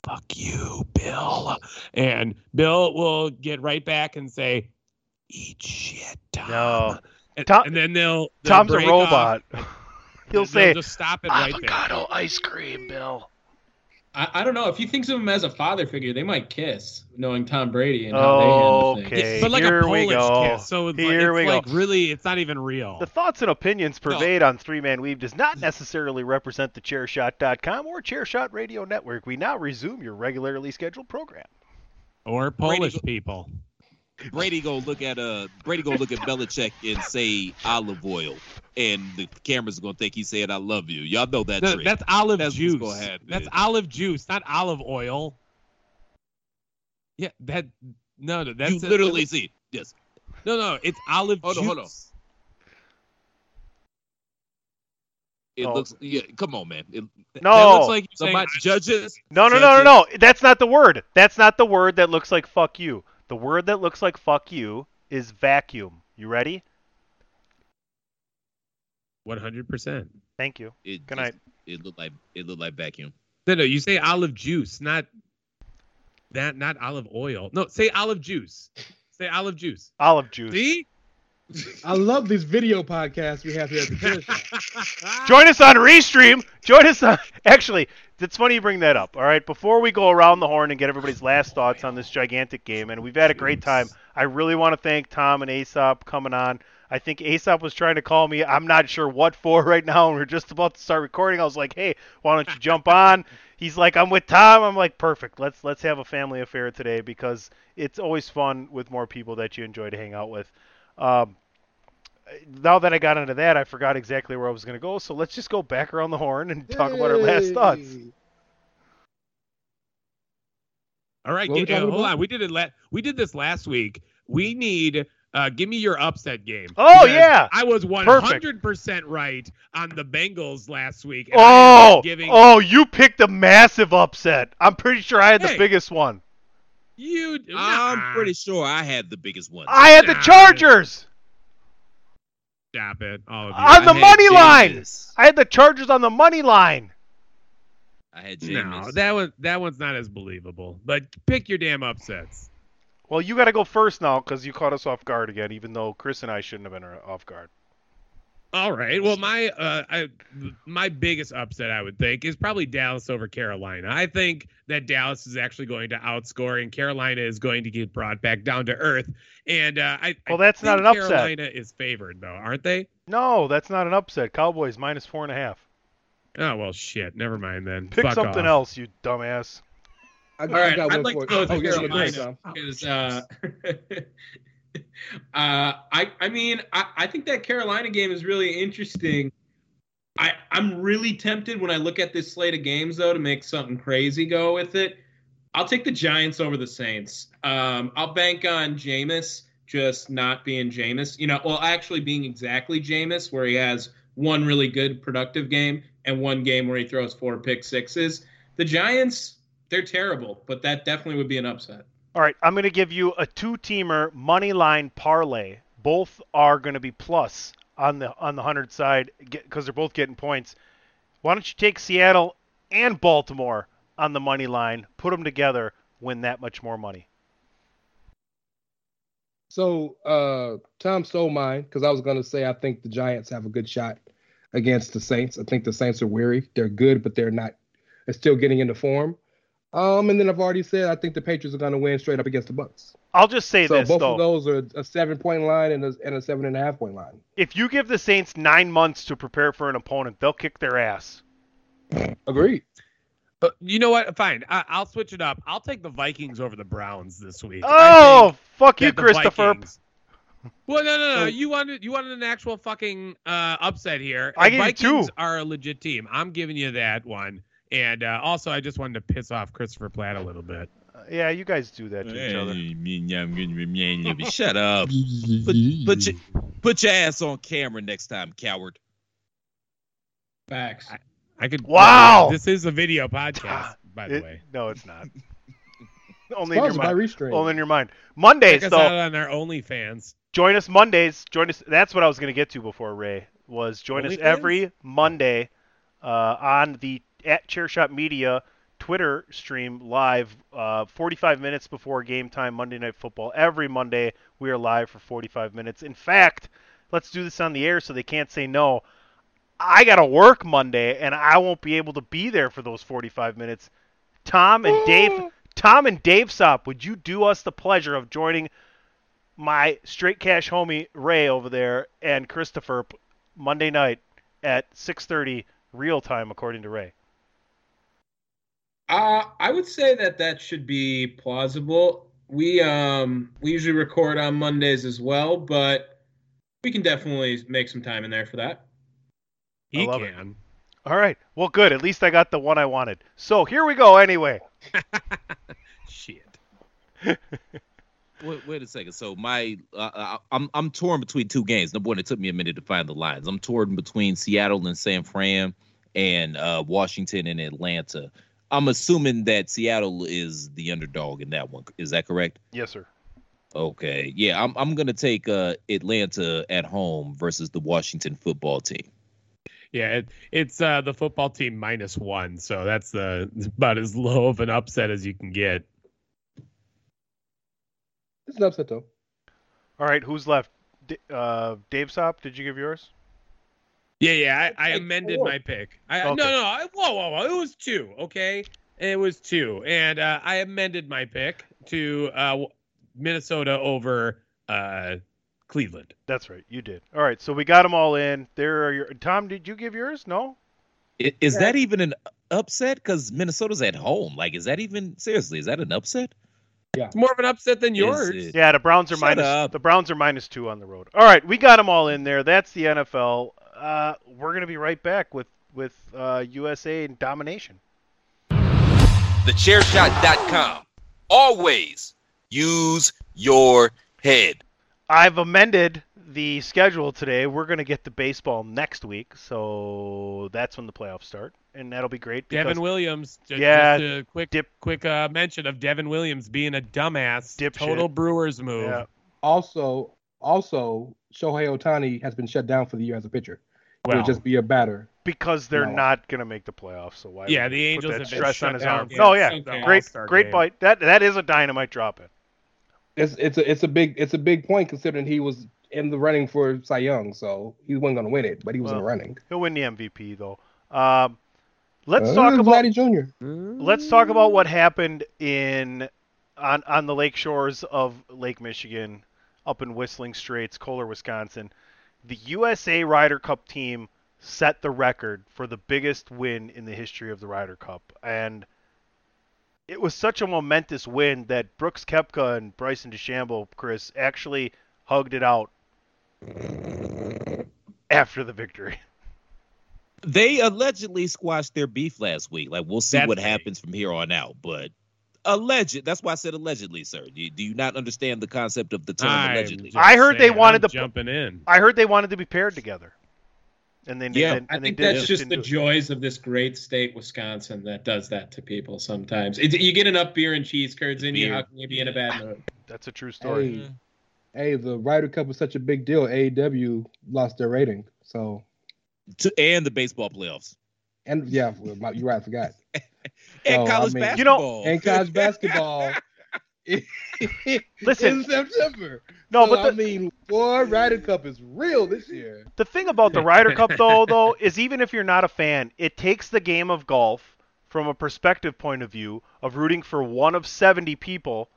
"Fuck you, Bill," and Bill will get right back and say, "Eat shit, Tom." No. And, Tom- and then they'll, they'll Tom's a robot. off. He'll They'll say, just stop it right there. "Avocado ice cream, Bill." I, I don't know. If he thinks of him as a father figure, they might kiss, knowing Tom Brady and how they handle things. Okay, but like here a Polish go. kiss, so it's, Here like, we it's go. like really, it's not even real. The thoughts and opinions pervade on Three Man Weave does not necessarily represent the Chairshot.com or Chairshot Radio Network. We now resume your regularly scheduled program. or Polish people. Brady go look at uh Brady go look at Belichick and say olive oil, and the cameras are gonna think he said I love you. Y'all know that No, trick. that's olive That's juice. gonna happen. That's olive juice, not olive oil. Yeah, that no, no, that's you literally see yes. no, no, it's olive Hold on, hold on. It Oh. looks yeah. Come on, man. It, No. That looks like you're saying, judges. No, no, no, no, no. That's not the word. That's not the word that looks like fuck you. The word that looks like fuck you is vacuum. You ready? One hundred percent. Thank you. It Good just- night. It looked like it looked like vacuum. No, no, you say olive juice, not that, not olive oil. No, say olive juice. Say olive juice. Olive juice. See? I love these video podcasts we have here at the Chair Join us on Restream. Join us on. Actually, it's funny you bring that up. All right, before we go around the horn and get everybody's last thoughts on this gigantic game, and we've had a great time. I really want to thank Tom and Aesop coming on. I think Aesop was trying to call me. I'm not sure what for right now, and we're just about to start recording. I was like, "Hey, why don't you jump on?" He's like, "I'm with Tom." I'm like, "Perfect. Let's let's have a family affair today because it's always fun with more people that you enjoy to hang out with." Um, now that I got into that, I forgot exactly where I was going to go. So let's just go back around the horn and talk about our last thoughts. All right, get, uh, hold about? on. We did it. La- we did this last week. We need. Uh, give me your upset game. Oh, yeah. I was 100 percent right on the Bengals last week. and I ended Oh, giving oh, you picked a massive upset. I'm pretty sure I had the biggest one. You. I'm pretty sure I had the biggest one. I had the Nah. Chargers Stop it, all of you. on the had money line. Jameis. I had the Chargers on the money line. I had No, that one. That one's not as believable. But pick your damn upsets. Well, you got to go first now because you caught us off guard again, even though Chris and I shouldn't have been uh, off guard. All right. Well, my uh, I, my biggest upset, I would think, is probably Dallas over Carolina. I think that Dallas is actually going to outscore, and Carolina is going to get brought back down to earth. And uh, I Well, I that's not think an upset. Carolina is favored, though, aren't they? No, that's not an upset. Cowboys minus four and a half. Oh well, shit. Never mind then. Pick Fuck something off. else, you dumbass. I, All right, I got I'd like to go with Oh, yeah, go Carolina Tom. because uh, I I mean I, I think that Carolina game is really interesting. I I'm really tempted when I look at this slate of games though to make something crazy go with it. I'll take the Giants over the Saints. Um, I'll bank on Jameis just not being Jameis. You know, well actually being exactly Jameis, where he has one really good productive game and one game where he throws four pick sixes. The Giants, they're terrible, but that definitely would be an upset. All right, I'm going to give you a two-teamer money line parlay. Both are going to be plus on the on the hundred side because they're both getting points. Why don't you take Seattle and Baltimore on the money line, put them together, win that much more money? So uh, Tom stole mine because I was going to say I think the Giants have a good shot against the Saints. I think the Saints are weary. They're good, but they're not. They're still getting into form. Um, and then I've already said I think the Patriots are going to win straight up against the Bucks. I'll just say so this both though: of those are a seven point line and a, and a seven and a half point line. if you give the Saints nine months to prepare for an opponent, they'll kick their ass. Agreed. But you know what? Fine. I, I'll switch it up. I'll take the Vikings over the Browns this week. Oh, fuck you, Christopher. Vikings- Well, no, no, no. You wanted you wanted an actual fucking uh, upset here. I And gave you two. Are a legit team. I'm giving you that one. And uh, also, I just wanted to piss off Christopher Platt a little bit. Yeah, you guys do that to each other. Shut up. Put, put, your, put your ass on camera next time, coward. Facts. I could. Wow. This is a video podcast, by the It- way. no, it's not. Only in your mind. Restream. Only in your mind. Mondays Check us though. out on our OnlyFans. join us Mondays. Join us. That's what I was going to get to before Ray was join us OnlyFans? every Monday uh, on the at Chairshot Media Twitter stream live, uh, 45 minutes before game time Monday Night Football. Every Monday we are live for 45 minutes. In fact, let's do this on the air so they can't say no. I got to work Monday and I won't be able to be there for those 45 minutes. Tom and Dave, Tom and Dave Sop, would you do us the pleasure of joining my straight cash homie Ray over there and Christopher Monday night at 6:30 real time according to Ray. Uh, I would say that that should be plausible. We um we usually record on Mondays as well, but we can definitely make some time in there for that. He love it. can. All right. Well, good. At least I got the one I wanted. So, here we go anyway. Shit. Wait, wait a second. So my, uh, uh, I'm I'm torn between two games. Number one, it took me a minute to find the lines. I'm torn between Seattle and San Fran, and uh, Washington and Atlanta. I'm assuming that Seattle is the underdog in that one. Is that correct? Yes, sir. Okay. Yeah, I'm I'm gonna take uh, Atlanta at home versus the Washington football team. Yeah, it, it's uh, the football team minus one, so that's the about as low of an upset as you can get. It's an upset though. All right, who's left? D- uh, Dave Sop, did you give yours? Yeah, yeah, I, I amended four. my pick. I, Okay. No, no, I, whoa, whoa, whoa, it was two. Okay, it was two, and uh, I amended my pick to uh, Minnesota over uh, Cleveland. That's right, you did. All right, so we got them all in. There are your Tom. Did you give yours? No. I- Is that even an upset? Because Minnesota's at home. Like, is that even seriously? Is that an upset? Yeah. It's more of an upset than yours. Yeah, the Browns are Shut minus. up. The Browns are minus two on the road. All right, we got them all in there. That's the NFL. Uh, we're gonna be right back with with uh, USA and domination. TheChairShot.com. Always use your head. I've amended the schedule today. We're going to get the baseball next week, so that's when the playoffs start, and that'll be great. Because, Devin Williams. Just, Yeah, just a quick dip- quick uh, mention of Devin Williams being a dumbass. Dipshit. Total Brewers move. Yeah. Also, also Shohei Ohtani has been shut down for the year as a pitcher. Well, He'll just be a batter. because they're No. not going to make the playoffs. So why? Yeah, the you Angels put that have been stress shut on his down arm. since No, yeah, the great, great game. bite. That that is a dynamite drop in. It's it's a it's a big it's a big point considering he was in the running for Cy Young, so he wasn't going to win it, but he was in the running. He'll win the MVP though. Um, let's Uh, talk about Vladdy Jr. let's talk about what happened in on on the lake shores of Lake Michigan, up in Whistling Straits, Kohler, Wisconsin. The USA Ryder Cup team set the record for the biggest win in the history of the Ryder Cup, and it was such a momentous win that Brooks Koepka and Bryson DeChambeau, Chris, actually hugged it out after the victory. They allegedly squashed their beef last week. Like, we'll see That's what happens from here on out. But alleged. That's why I said allegedly, sir. Do you, do you not understand the concept of the term I'm allegedly? I heard they wanted I'm to- jumping in. I heard they wanted to be paired together, and then Yeah, and, I and they think that's just didn't the do it. joys of this great state, Wisconsin, that does that to people sometimes. It, you get enough beer and cheese curds in you, how can you be in a bad mood? That's a true story. Hey, hey, the Ryder Cup was such a big deal. AEW lost their rating, so To, and the baseball playoffs. and yeah, you're right, I forgot. And So, I college mean- You know- basketball. And college basketball. Listen, in September. No, So, but I mean, boy, Ryder Cup is real this year. The thing about the Ryder Cup, though, though, is even if you're not a fan, it takes the game of golf from a perspective point of view of rooting for one of 70 people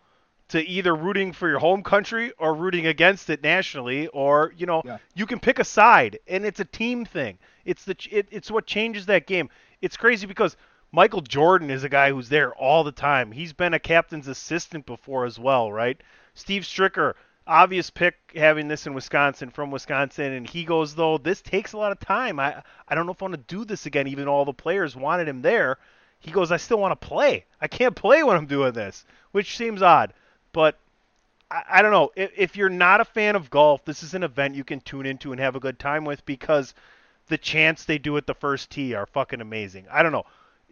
to either rooting for your home country or rooting against it nationally or you know Yeah. you can pick a side and it's a team thing it's the it, it's what changes that game it's crazy because Michael Jordan is a guy who's there all the time. He's been a captain's assistant before as well right? Steve Stricker obvious pick having this in Wisconsin from Wisconsin and he goes though this takes a lot of time. I I don't know if I want to do this again even all the players wanted him there. He goes I still want to play. I can't play when I'm doing this which seems odd. But I, I don't know. If, if you're not a fan of golf this is an event you can tune into and have a good time with because the chants they do at the first tee are fucking amazing. I don't know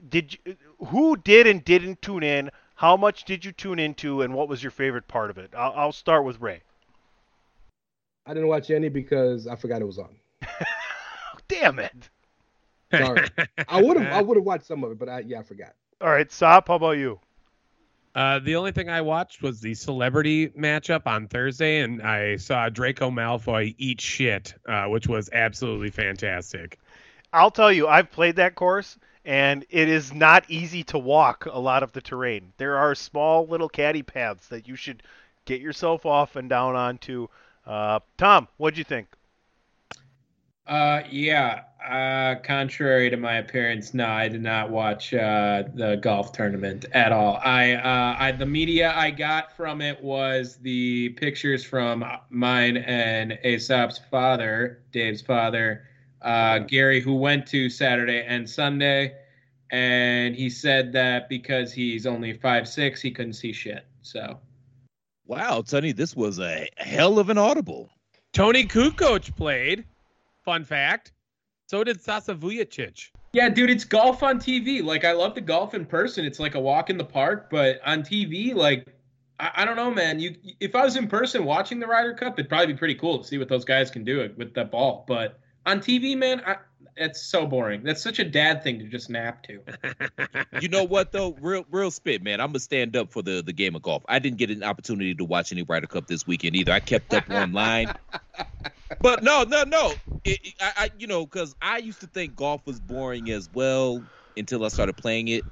did you, who did and didn't tune in how much did you tune into and what was your favorite part of it I'll, I'll start with Ray I didn't watch any because I forgot it was on. damn it Sorry. I would have I would have watched some of it, but I yeah, I forgot. all right Sop how about you Uh, the only thing I watched was the celebrity matchup on Thursday, and I saw Draco Malfoy eat shit, uh, which was absolutely fantastic. I'll tell you, I've played that course, and it is not easy to walk a lot of the terrain. There are small little caddy paths that you should get yourself off and down onto. Uh, Tom, what'd you think? Uh, yeah. Uh, contrary to my appearance, no, I did not watch uh, the golf tournament at all. I, uh, I, the media I got from it was the pictures from mine and Aesop's father, Dave's father, uh, Gary, who went to Saturday and Sunday, and he said that because he's only five six, he couldn't see shit. So Wow, Tony, this was a hell of an audible. Tony Kukoc played. Fun fact. So did Sasa Vujacic. Yeah, dude, it's golf on TV. Like, I love the golf in person. It's like a walk in the park, but on TV, like, I, I don't know, man. You, if I was in person watching the Ryder Cup, it'd probably be pretty cool to see what those guys can do with that ball. But on TV, man, I, it's so boring. That's such a dad thing to just nap to. you know what though? Real real spit, man. I'm gonna stand up for the the game of golf. I didn't get an opportunity to watch any Ryder Cup this weekend either. I kept up online. But no, no, no. It, it- I, I, you know, because I used to think golf was boring as well until I started playing it.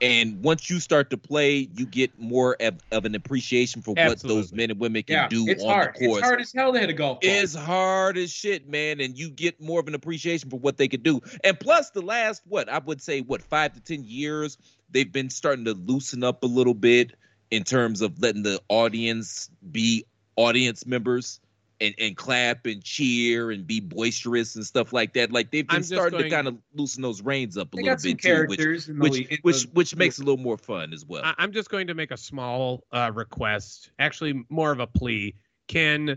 And once you start to play, you get more of, of an appreciation for what those men and women can Yeah, do it's on hard. the course. It's hard as hell to hit a golf ball. It's hard as shit, man, and you get more of an appreciation for what they could do. And plus, the last what I would say, what five to ten years, they've been starting to loosen up a little bit in terms of letting the audience be audience members and, and clap and cheer and be boisterous and stuff like that. Like they've been I'm starting going- to kind of loosen those reins up a little bit too, the which which in which, the- which makes it a little more fun as well. I'm just going to make a small uh, request, actually more of a plea. Can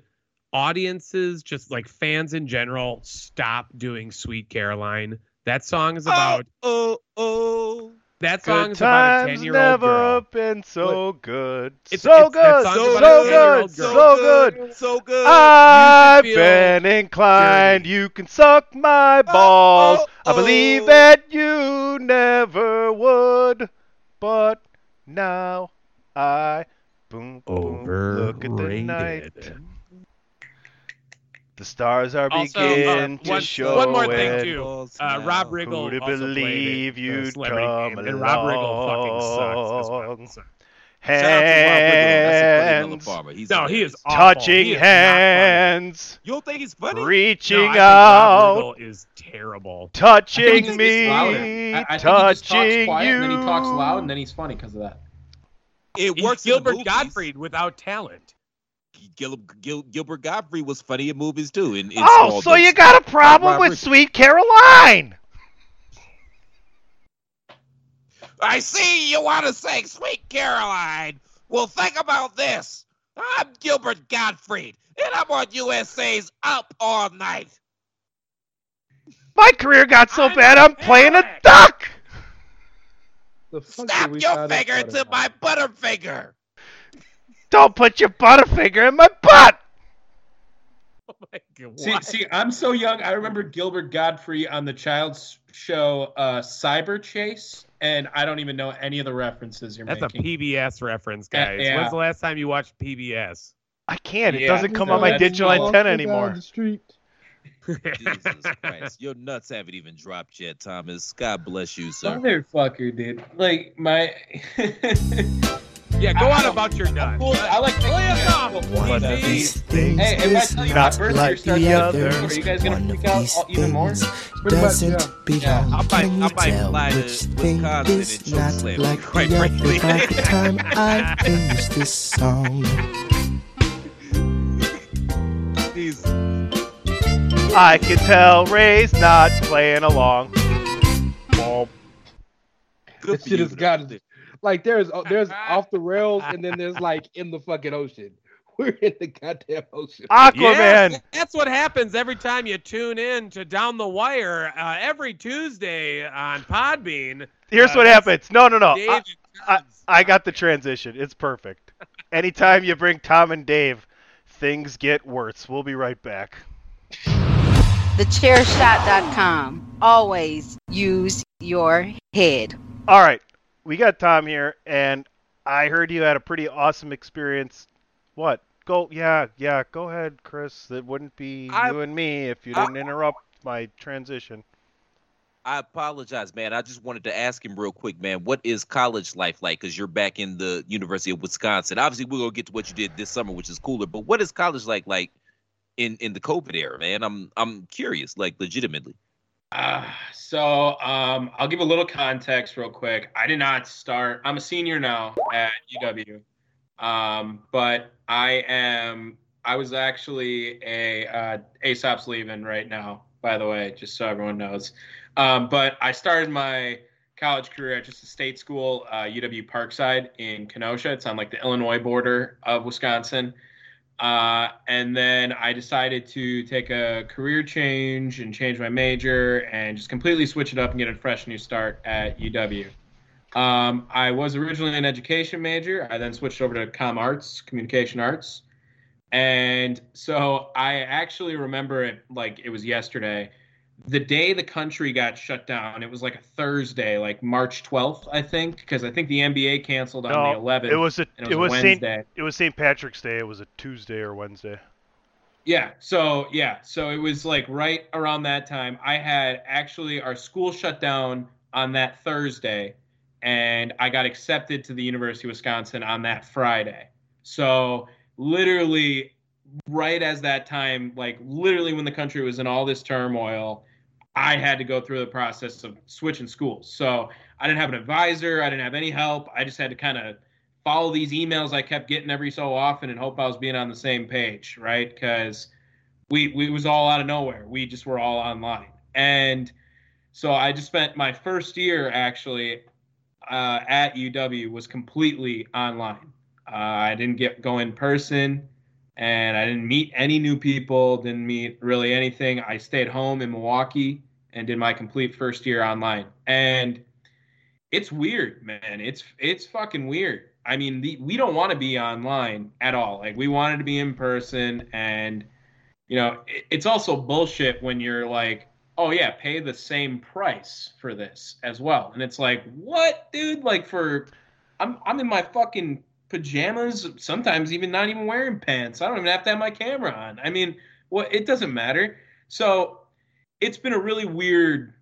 audiences, just like fans in general, stop doing "Sweet Caroline"? That song is about. Oh, oh. That song Good is about a times ten-year-old never girl. been so good. It's- so it's- that good, song's so, about a 10-year-old good, girl. so good. so good. I've You should feel been inclined. You can suck my oh, balls. Oh, I believe oh. that you never would, but now I boom boom. Look at the night. The stars are Also, beginning uh, to one, show one more thing too. Uh, Rob Riggle Who'd also believe played it, you'd celebrity come game, and Rob Riggle fucking sucks as well. along. So- Shout out to Rob Riggle. That's a funny Hands. He's No, he is awful. touching He is hands, You don't think he's funny? reaching No, out, Rob is terrible. Touching me. I, I think he just talks touching quiet you. and then he talks loud and then he's funny because of that. It works. in the Gilbert movies. Gottfried without talent. Gil, Gil, Gilbert Gottfried was funny in movies too. In, in Oh, small so you got a problem Rob with Sweet Caroline? I see you want to sing "Sweet Caroline." Well, think about this. I'm Gilbert Gottfried, and I'm on USA's Up All Night. My career got so I'm bad I'm playing a duck. The Snap your finger about to it? my butterfinger. Don't put your butterfinger in my butt. Oh my God. See, see, I'm so young. I remember Gilbert Gottfried on the child's show uh, Cyberchase, and I don't even know any of the references you're making. That's a. PBS reference, Yeah, guys. yeah. When's the last time you watched PBS? I can't. It Yeah, doesn't come so on my digital antenna anymore. the street. Jesus Christ. Your nuts haven't even dropped yet, Thomas. God bless you, sir. Motherfucker, dude. Like my. Yeah, go on about your nuts. Cool. I like Play us off. One of these things Hey, if I tell you not like starts the on the others. are you guys gonna freak out even more? doesn't belong. I might, Can you I might tell fly which thing is not like quite the other? By the time I finish this song, These- I can tell Ray's not playing along. Boom. This shit has got like there's there's off the rails and then there's like in the fucking ocean. We're in the goddamn ocean. Yes, that's what happens every time you tune in to Down the Wire uh, every Tuesday on Podbean. Here's Uh, what happens. No, no, no. Dave I, I, I got the transition. It's perfect. Anytime you bring Tom and Dave, things get worse. We'll be right back. TheChairShot.com. Always use your head. All right, we got Tom here, and I heard you had a pretty awesome experience. What? Go, yeah, yeah. Go ahead, Chris. It wouldn't be I- you and me if you didn't interrupt my transition. I apologize, man. I just wanted to ask him real quick, man. What is college life like? Because you're back in the University of Wisconsin. Obviously, we're gonna get to what you did this summer, which is cooler. But what is college like, like in in the COVID era, man? I'm I'm curious, like legitimately. Uh, so um, I'll give a little context real quick. I did not start. I'm a senior now at UW, um, but I am. I was actually a uh, ASOP's leaving right now. By the way, just so everyone knows. Um, but I started my college career at just a state school, uh, UW Parkside in Kenosha. It's on like the Illinois border of Wisconsin. Uh, and then I decided to take a career change and change my major and just completely switch it up and get a fresh new start at UW. Um, I was originally an education major. I then switched over to com arts, communication arts. And so I actually remember it like it was yesterday. The day the country got shut down, it was like a Thursday, like March 12th, I think, because I think the NBA canceled on No, the 11th. it was a and it was Saint Wednesday. it was St. Patrick's Day. It was a Tuesday or Wednesday. Yeah. So yeah. So it was like right around that time. I had actually our school shut down on that Thursday, and I got accepted to the University of Wisconsin on that Friday. So literally, right as that time, like literally when the country was in all this turmoil, I had to go through the process of switching schools. So I didn't have an advisor. I didn't have any help. I just had to kind of follow these emails I kept getting every so often and hope I was being on the same page, right? Because we we was all out of nowhere. We just were all online, and so I just spent my first year actually uh, at UW was completely online. Uh, I didn't get go in person, and I didn't meet any new people. Didn't meet really anything. I stayed home in Milwaukee and did my complete first year online, and it's weird, man. It's it's fucking weird. I mean, the, we don't want to be online at all. Like we wanted to be in person, and you know, it, it's also bullshit when you're like, oh yeah, pay the same price for this as well, and it's like, what, dude? Like for, I'm I'm in my fucking pajamas, sometimes even not even wearing pants. I don't even have to have my camera on. I mean, what? It doesn't matter. So it's been a really weird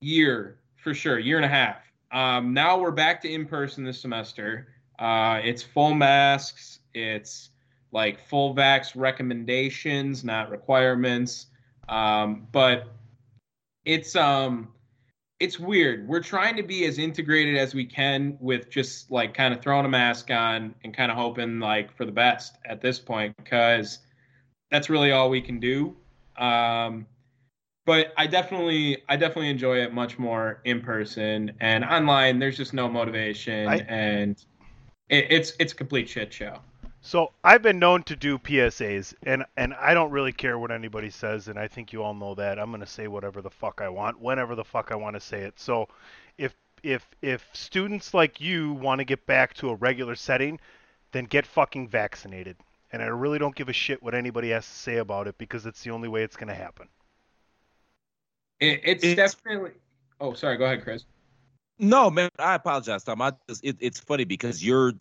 year for sure, year and a half. Um, now we're back to in person this semester. Uh, it's full masks. It's like full vax recommendations, not requirements. Um, but it's um, it's weird. We're trying to be as integrated as we can with just like kind of throwing a mask on and kind of hoping like for the best at this point because that's really all we can do. Um, but I definitely I definitely enjoy it much more in person and online. There's just no motivation I- and it, it's it's a complete shit show. So I've been known to do PSAs, and and I don't really care what anybody says, and I think you all know that. I'm gonna say whatever the fuck I want, whenever the fuck I want to say it. So, if if if students like you want to get back to a regular setting, then get fucking vaccinated. And I really don't give a shit what anybody has to say about it because it's the only way it's gonna happen. It, it's, definitely. Oh, sorry. Go ahead, Chris. No, man, I apologize, Tom. I just, it, it's funny because your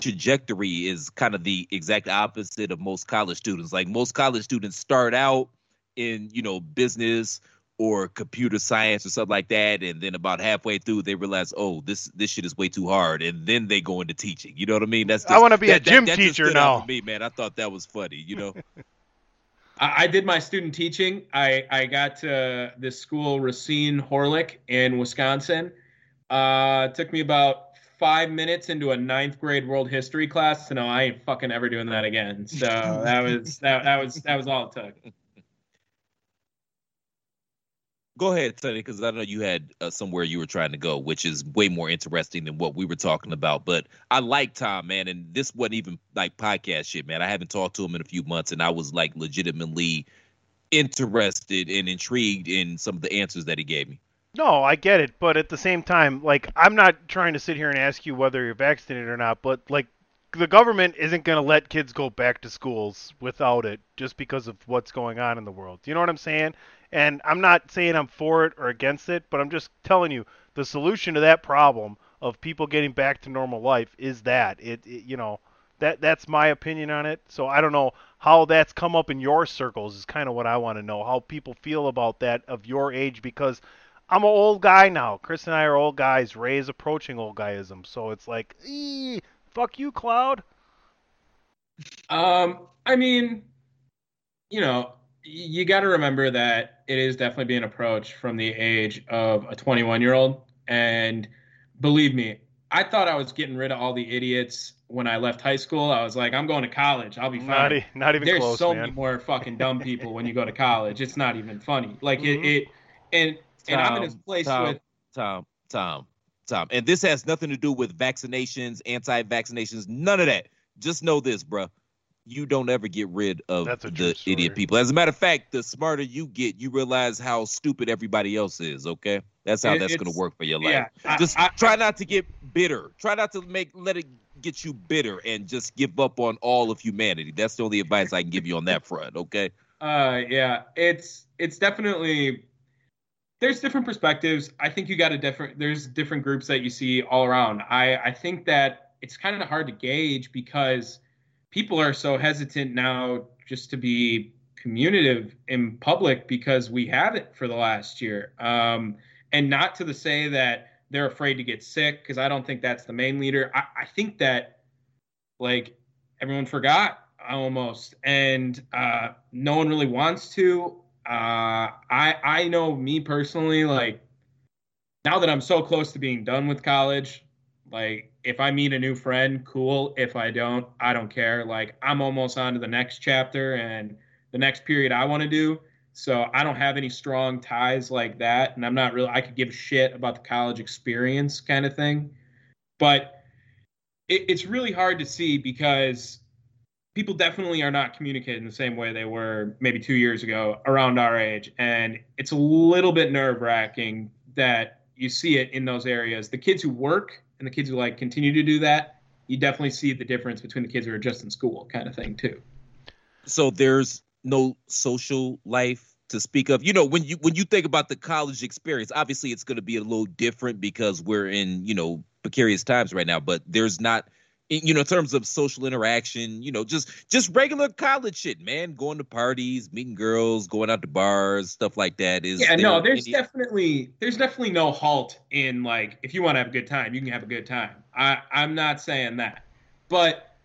trajectory is kind of the exact opposite of most college students. Like most college students start out in you know business or computer science or something like that, and then about halfway through they realize, oh, this this shit is way too hard, and then they go into teaching. You know what I mean? That's just, I wanna be a that- that- gym that just teacher stood now. Me, man, I thought that was funny. You know. I, I did my student teaching. I, I got to this school, Racine Horlick in Wisconsin. Uh, took me about five minutes into a ninth grade world history class to know I ain't fucking ever doing that again. So that was that, that was that was all it took. Go ahead, Sonny, because I know you had uh, somewhere you were trying to go, which is way more interesting than what we were talking about. But I like Tom, man, and this wasn't even like podcast shit, man. I haven't talked to him in a few months, and I was like legitimately interested and intrigued in some of the answers that he gave me. No, I get it, but at the same time, like I'm not trying to sit here and ask you whether you're vaccinated or not, but like the government isn't going to let kids go back to schools without it just because of what's going on in the world. You know what I'm saying? And I'm not saying I'm for it or against it, but I'm just telling you the solution to that problem of people getting back to normal life is that it, it you know, that that's my opinion on it. So I don't know how that's come up in your circles is kind of what I want to know. How people feel about that of your age because I'm an old guy now. Chris and I are old guys. Ray is approaching old guyism. So it's like, "Ee, fuck you, Cloud. Um, I mean, you know, you got to remember that it is definitely being approached from the age of a 21 year old. And believe me, I thought I was getting rid of all the idiots when I left high school. I was like, I'm going to college. I'll be fine. Not e- not even There's close, so man. many more fucking dumb people when you go to college. It's not even funny. Like Mhm. it, it, and and I'm in this Tom, place Tom, with Tom, Tom, Tom, and this has nothing to do with vaccinations, anti-vaccinations, none of that. Just know this, bruh. You don't ever get rid of the true idiot people. As a matter of fact, the smarter you get, you realize how stupid everybody else is. Okay, that's how It- that's going to work for your life. yeah, I- just I- try not to get bitter. Try not to make let it get you bitter, and just give up on all of humanity. That's the only advice I can give you on that front. Okay. Uh, yeah, it's it's definitely there's different perspectives. I think you got a different there's different groups that you see all around. I I think that it's kind of hard to gauge because people are so hesitant now just to be communicative in public because we have it for the last year. Um, and not to the say that they're afraid to get sick because I don't think that's the main leader. I, I think that like everyone forgot almost and uh no one really wants to uh i i know me personally like now that i'm so close to being done with college like if i meet a new friend cool. If i don't i don't care. Like i'm almost on to the next chapter and the next period i want to do. So i don't have any strong ties like that and i'm not really i could give a shit about the college experience kind of thing. But it, it's really hard to see because people definitely are not communicating the same way they were maybe two years ago around our age. And it's a little bit nerve wracking that you see it in those areas. The kids who work and the kids who like continue to do that, you definitely see the difference between the kids who are just in school kind of thing too. so there's no social life to speak of you know when you when you think about the college experience obviously it's going to be a little different because we're in you know precarious times right now but there's not you know in terms of social interaction you know just just regular college shit man going to parties meeting girls going out to bars stuff like that is yeah, there no, there's any- definitely there's definitely no halt in like if you want to have a good time, you can have a good time. I I'm not saying that, but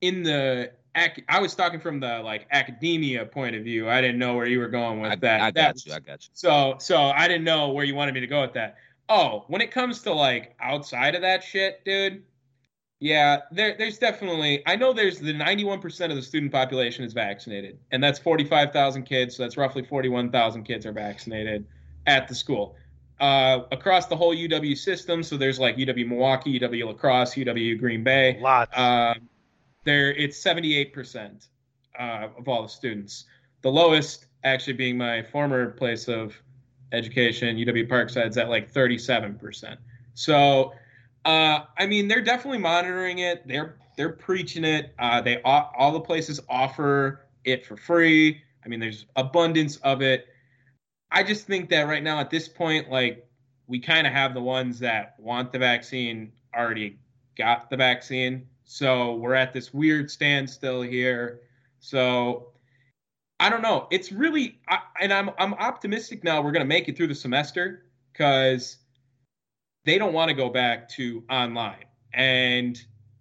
in the I was talking from the like academia point of view. I didn't know where you were going with that. I got That's- you I got you So so I didn't know where you wanted me to go with that. Oh, when it comes to like outside of that shit, dude. Yeah, there, there's definitely. I know there's the 91% of the student population is vaccinated, and that's 45,000 kids. So that's roughly 41,000 kids are vaccinated at the school. Uh, across the whole UW system, so there's like UW Milwaukee, UW La Crosse, UW Green Bay. Lots. Um, there, it's 78% uh, of all the students. The lowest, actually, being my former place of education, UW Parkside's at like 37%. So, uh, I mean, they're definitely monitoring it. They're they're preaching it. Uh, they all, the places offer it for free. I mean, there's abundance of it. I just think that right now at this point, like we kind of have the ones that want the vaccine already got the vaccine. So we're at this weird standstill here. So I don't know. It's really, I, and I'm I'm optimistic now. We're gonna make it through the semester because they don't want to go back to online, and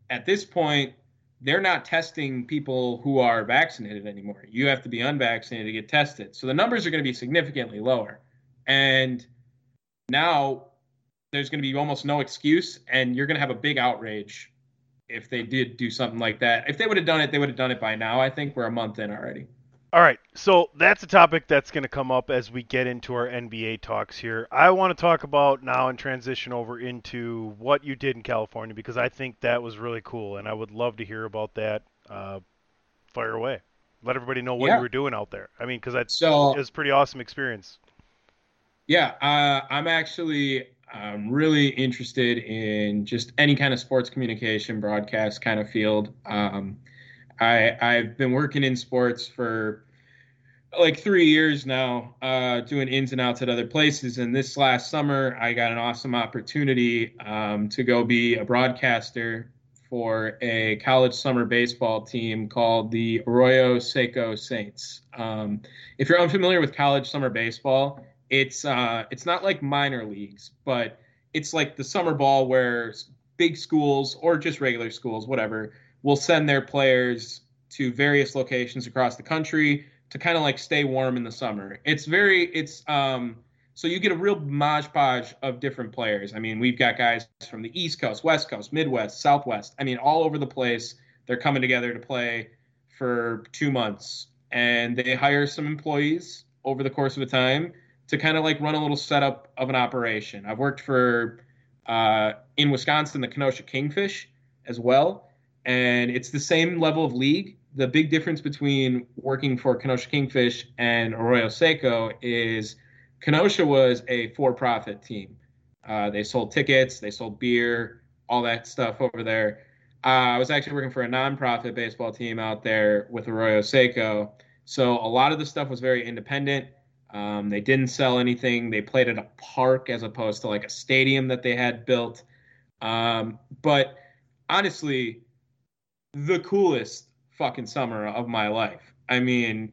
at this point, they're not testing people who are vaccinated anymore. You have to be unvaccinated to get tested. So the numbers are going to be significantly lower. And now there's going to be almost no excuse, and you're going to have a big outrage if they did do something like that. If they would have done it, they would have done it by now. I think we're a month in already. All right, so that's a topic that's going to come up as we get into our NBA talks here. I want to talk about now and transition over into what you did in California because I think that was really cool, and I would love to hear about that. Uh, fire away, let everybody know what Yeah. you were doing out there. I mean, because that's So- it was a pretty awesome experience. Yeah, uh, I'm actually um, really interested in just any kind of sports communication, broadcast kind of field. Um, I, I've been working in sports for like three years now, uh, doing ins and outs at other places. And this last summer, I got an awesome opportunity um, to go be a broadcaster for a college summer baseball team called the Arroyo Seco Saints. Um, if you're unfamiliar with college summer baseball, it's uh, it's not like minor leagues, but it's like the summer ball where big schools or just regular schools, whatever, will send their players to various locations across the country to kind of like stay warm in the summer. It's very it's um so you get a real modge of different players. I mean, we've got guys from the East Coast, West Coast, Midwest, Southwest. I mean, all over the place. They're coming together to play for two months, and they hire some employees over the course of a time to kind of like run a little setup of an operation. I've worked for uh, in Wisconsin the Kenosha Kingfish as well, and it's the same level of league. The big difference between working for Kenosha Kingfish and Arroyo Seco is Kenosha was a for-profit team. Uh, they sold tickets, they sold beer, all that stuff over there. Uh, I was actually working for a nonprofit baseball team out there with Arroyo Seco. So a lot of the stuff was very independent. Um, they didn't sell anything. They played at a park as opposed to like a stadium that they had built. Um, but honestly, the coolest fucking summer of my life. I mean,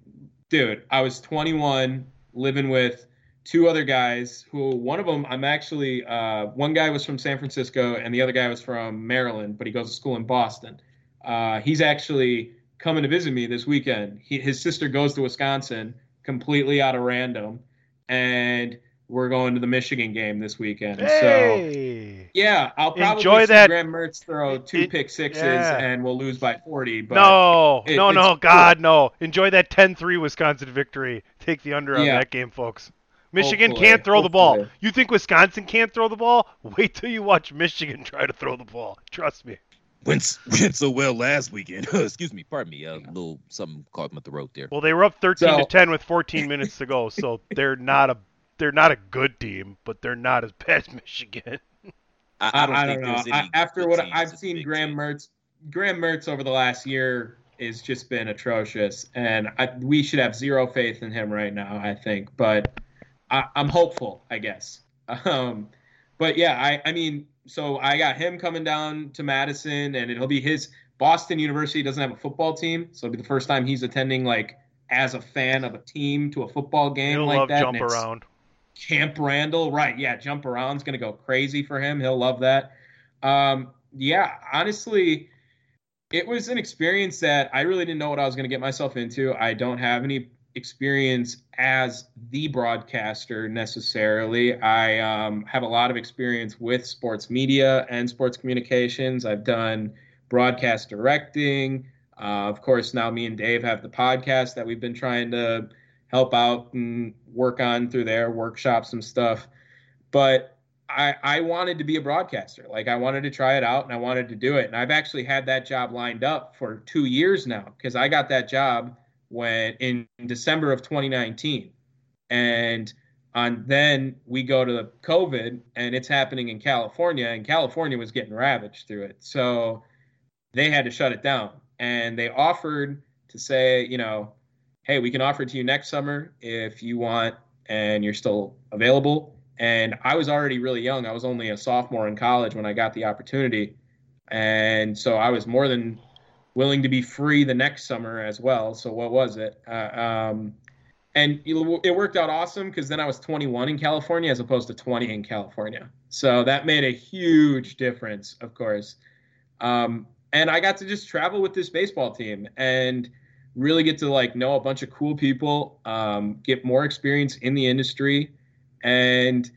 dude, I was 21, living with two other guys who one of them I'm actually uh, one guy was from San Francisco and the other guy was from Maryland, but he goes to school in Boston. Uh, he's actually coming to visit me this weekend. He, his sister goes to Wisconsin completely out of random, and we're going to the Michigan game this weekend. Hey! So yeah, I'll probably Enjoy see that- Graham Mertz throw two it- pick sixes yeah. and we'll lose by 40. But no, it- no, it's no, cool. God, no. Enjoy that 10-3 Wisconsin victory. Take the under on Yeah. that game, folks. Michigan Hopefully, can't throw the ball. You think Wisconsin can't throw the ball? Wait till you watch Michigan try to throw the ball. Trust me. Went, went so well last weekend. Excuse me, pardon me. Uh, a little something caught my throat there. Well, they were up 13 to 10 with 14 minutes to go, so they're not a they're not a good team, but they're not as bad as Michigan. I, I, I don't I don't know. there's I, after what I've seen, Graham Ten. Mertz, Graham Mertz over the last year has just been atrocious, and I, we should have zero faith in him right now. I think, but I, I'm hopeful, I guess. Um, but yeah, I, I mean, so I got him coming down to Madison, and it'll be his Boston University doesn't have a football team, so it'll be the first time he's attending like as a fan of a team to a football game He'll like love that. jump and it's- around. Camp Randall, right? Yeah, jump around's gonna go crazy for him. He'll love that. Um, yeah, honestly, it was an experience that I really didn't know what I was gonna get myself into. I don't have any experience as the broadcaster necessarily. I um, have a lot of experience with sports media and sports communications. I've done broadcast directing. Uh, of course, now me and Dave have the podcast that we've been trying to help out and work on through there, workshop some stuff. But I, I wanted to be a broadcaster. Like I wanted to try it out and I wanted to do it. And I've actually had that job lined up for two years now because I got that job when in December of 2019. And on then we go to the COVID and it's happening in California and California was getting ravaged through it. So they had to shut it down. And they offered to say, you know, hey, we can offer it to you next summer if you want and you're still available. And I was already really young. I was only a sophomore in college when I got the opportunity. And so I was more than willing to be free the next summer as well. So what was it? Uh, um, and it worked out awesome because then I was 21 in California as opposed to 20 in California. So that made a huge difference, of course. Um, and I got to just travel with this baseball team and really get to like know a bunch of cool people, um, get more experience in the industry, and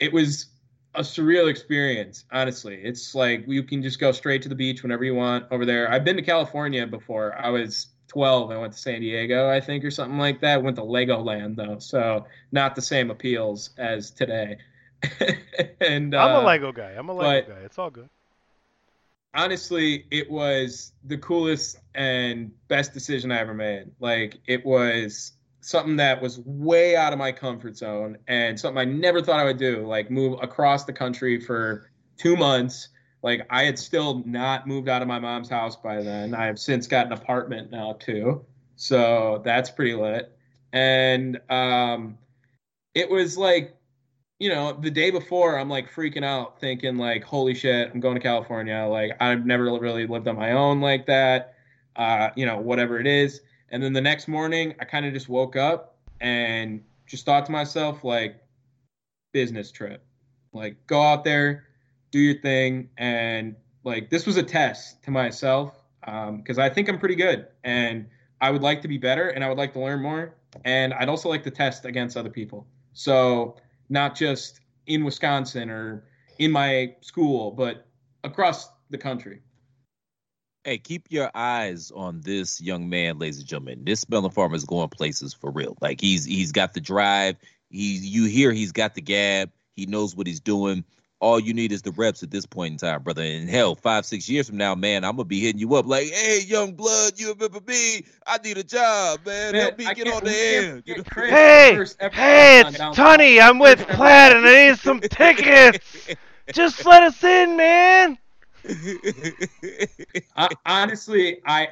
it was a surreal experience. Honestly, it's like you can just go straight to the beach whenever you want over there. I've been to California before. I was 12. I went to San Diego, I think, or something like that. Went to Legoland though, so not the same appeals as today. and I'm uh, a Lego guy. I'm a Lego guy. It's all good. Honestly, it was the coolest and best decision I ever made. Like it was something that was way out of my comfort zone and something I never thought I would do. Like move across the country for two months. Like I had still not moved out of my mom's house by then. I have since got an apartment now too. So that's pretty lit. And um it was like you know, the day before, I'm like freaking out, thinking like, "Holy shit, I'm going to California!" Like, I've never really lived on my own like that. Uh, you know, whatever it is. And then the next morning, I kind of just woke up and just thought to myself, like, business trip. Like, go out there, do your thing, and like, this was a test to myself because um, I think I'm pretty good, and I would like to be better, and I would like to learn more, and I'd also like to test against other people. So not just in Wisconsin or in my school, but across the country. Hey, keep your eyes on this young man, ladies and gentlemen. This melon farmer is going places for real. Like he's he's got the drive. He you hear he's got the gab. He knows what he's doing. All you need is the reps at this point in time, brother. And hell, five, six years from now, man, I'm gonna be hitting you up like, "Hey, young blood, you remember me? I need a job, man. Man, Help me I get on the we air." You know? forget Chris, Hey, hey, it's Down Tunney. I'm with Plaid and I need some tickets. Just let us in, man. I, honestly, I,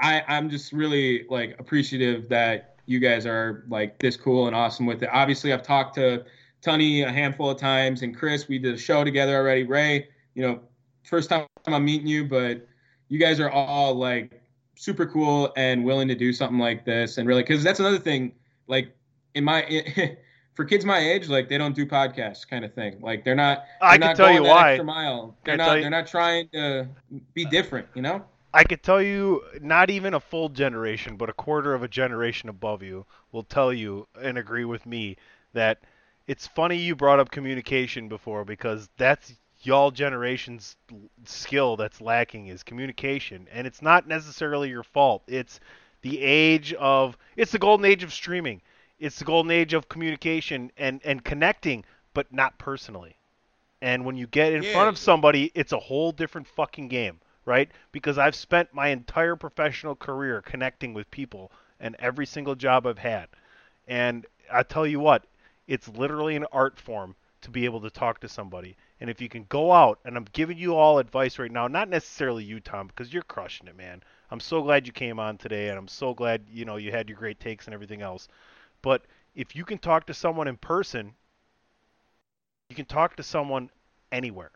I, I'm just really like appreciative that you guys are like this cool and awesome with it. Obviously, I've talked to Tunney a handful of times, and Chris, we did a show together already. Ray, you know, first time I'm meeting you, but you guys are all like super cool and willing to do something like this, and really, because that's another thing. Like in my, for kids my age, like they don't do podcasts, kind of thing. Like they're not. I they're can not tell you why. Extra mile. They're not. They're not trying to be different. You know. I could tell you, not even a full generation, but a quarter of a generation above you will tell you and agree with me that it's funny you brought up communication before because that's y'all generation's skill that's lacking is communication, and it's not necessarily your fault. It's the age of it's the golden age of streaming. It's the golden age of communication and and connecting, but not personally. And when you get in front of somebody, it's a whole different fucking game, right? Because I've spent my entire professional career connecting with people and every single job I've had. And I tell you what, it's literally an art form to be able to talk to somebody. And if you can go out, and I'm giving you all advice right now, not necessarily you, Tom, because you're crushing it, man. I'm so glad you came on today, and I'm so glad you know you had your great takes and everything else. But if you can talk to someone in person, you can talk to someone anywhere.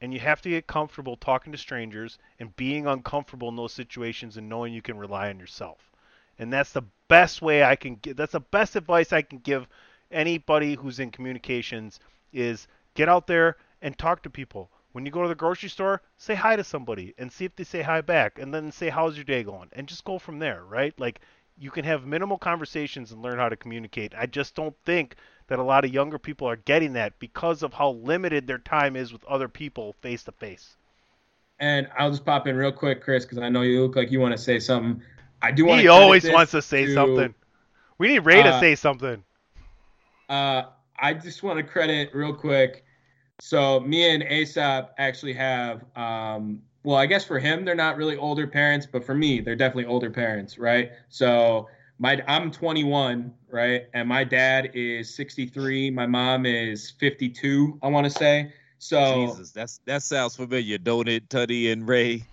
And you have to get comfortable talking to strangers and being uncomfortable in those situations and knowing you can rely on yourself. And that's the best way I can give that's the best advice I can give anybody who's in communications is get out there and talk to people. When you go to the grocery store, say hi to somebody and see if they say hi back and then say how's your day going and just go from there, right? Like you can have minimal conversations and learn how to communicate. I just don't think that a lot of younger people are getting that because of how limited their time is with other people face to face. And I'll just pop in real quick, Chris, because I know you look like you want to say something. I do want. He always wants to say something. We need Ray to uh, say something. Uh, I just want to credit real quick. So me and ASAP actually have. Um, well, I guess for him they're not really older parents, but for me they're definitely older parents, right? So my I'm 21, right, and my dad is 63. My mom is 52. I want to say. So Jesus, that's that sounds familiar, don't it, Tuddy and Ray?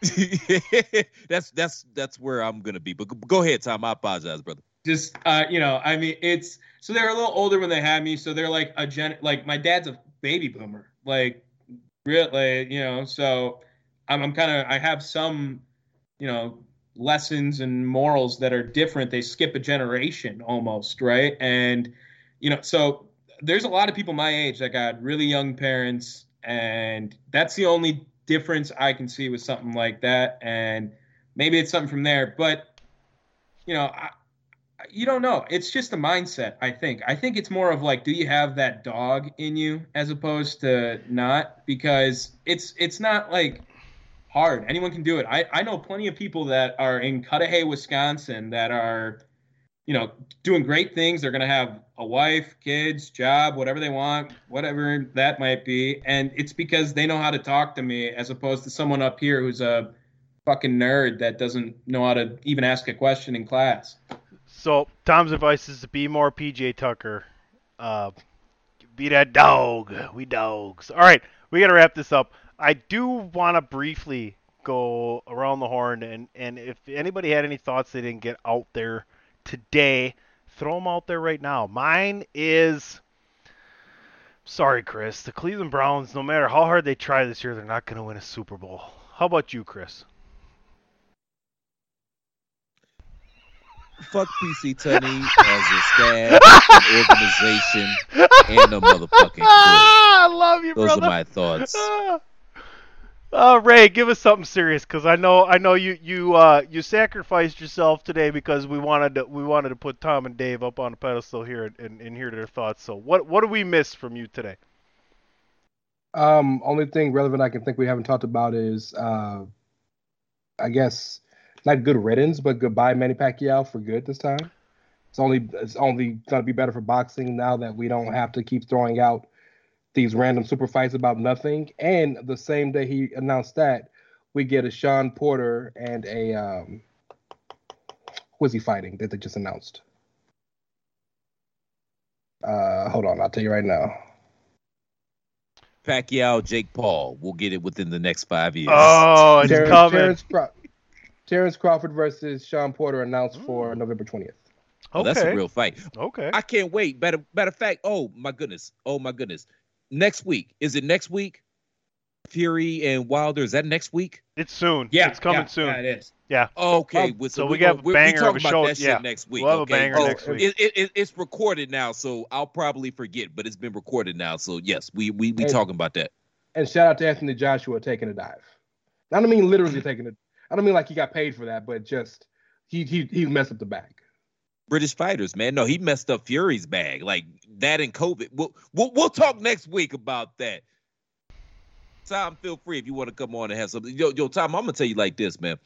that's that's that's where I'm gonna be. But go- go ahead, Tom. I apologize, brother. just uh you know i mean it's so they're a little older when they had me so they're like a gen like my dad's a baby boomer like really, you know so i'm, I'm kind of i have some you know, lessons and morals that are different. They skip a generation almost, right? And you know, so there's a lot of people my age that got really young parents, and that's the only difference I can see with something like that. And maybe it's something from there, but you know, I, you don't know. It's just a mindset, I think. I think it's more of like, do you have that dog in you as opposed to not? Because it's it's not like hard. Anyone can do it. I, I know plenty of people that are in Cudahy, Wisconsin that are, you know, doing great things. They're gonna have a wife, kids, job, whatever they want, whatever that might be. And it's because they know how to talk to me as opposed to someone up here who's a fucking nerd that doesn't know how to even ask a question in class. So Tom's advice is to be more PJ Tucker. Uh, be that dog. We dogs. All right, we got to wrap this up. I do want to briefly go around the horn, and and if anybody had any thoughts they didn't get out there today, throw them out there right now. Mine is. Sorry, Chris. The Cleveland Browns, no matter how hard they try this year, they're not going to win a Super Bowl. How about you, Chris? Fuck PC Tunney as a staff, an organization, and a motherfucking crew. I love you, Those brother. are my thoughts. Uh, Ray, give us something serious because I know I know you you uh, you sacrificed yourself today because we wanted to we wanted to put Tom and Dave up on a pedestal here and, and hear their thoughts. So what what do we miss from you today? Um, only thing relevant I can think we haven't talked about is, uh, I guess, not good riddance, but goodbye Manny Pacquiao for good this time. It's only it's only gonna be better for boxing now that we don't have to keep throwing out these random super fights about nothing. And the same day he announced that, we get a Shawn Porter and a um, who is he fighting that they just announced? Uh, hold on, I'll tell you right now. Pacquiao, Jake Paul. We'll get it within the next five years. Oh, it's Terence, coming. Terence, Craw- Terence Crawford versus Shawn Porter announced mm. for November 20th. Oh, that's a real fight. Okay. I can't wait. Matter, matter of fact, oh my goodness. Oh my goodness. Next week. Is it next week? Fury and Wilder. Is that next week? It's soon. Yeah, it's coming yeah, soon. yeah, it is. Yeah. Okay. Oh, well, so we're we got gonna- a we're- we banger of talking a about show. that shit Yeah. next week. We'll have a okay? banger Oh, next week. It, it, it- it's recorded now, so I'll probably forget, but it's been recorded now. So yes, we we we Hey. talking about that. And shout out to Anthony Joshua taking a dive. I don't mean literally taking it. I don't mean like he got paid for that, but just he he he messed up the bag. British fighters, man. No, he messed up Fury's bag, like that and COVID. We'll we'll, we'll talk next week about that. Tom, feel free if you want to come on and have something. Yo, yo, Tom, I'm gonna tell you like this, man.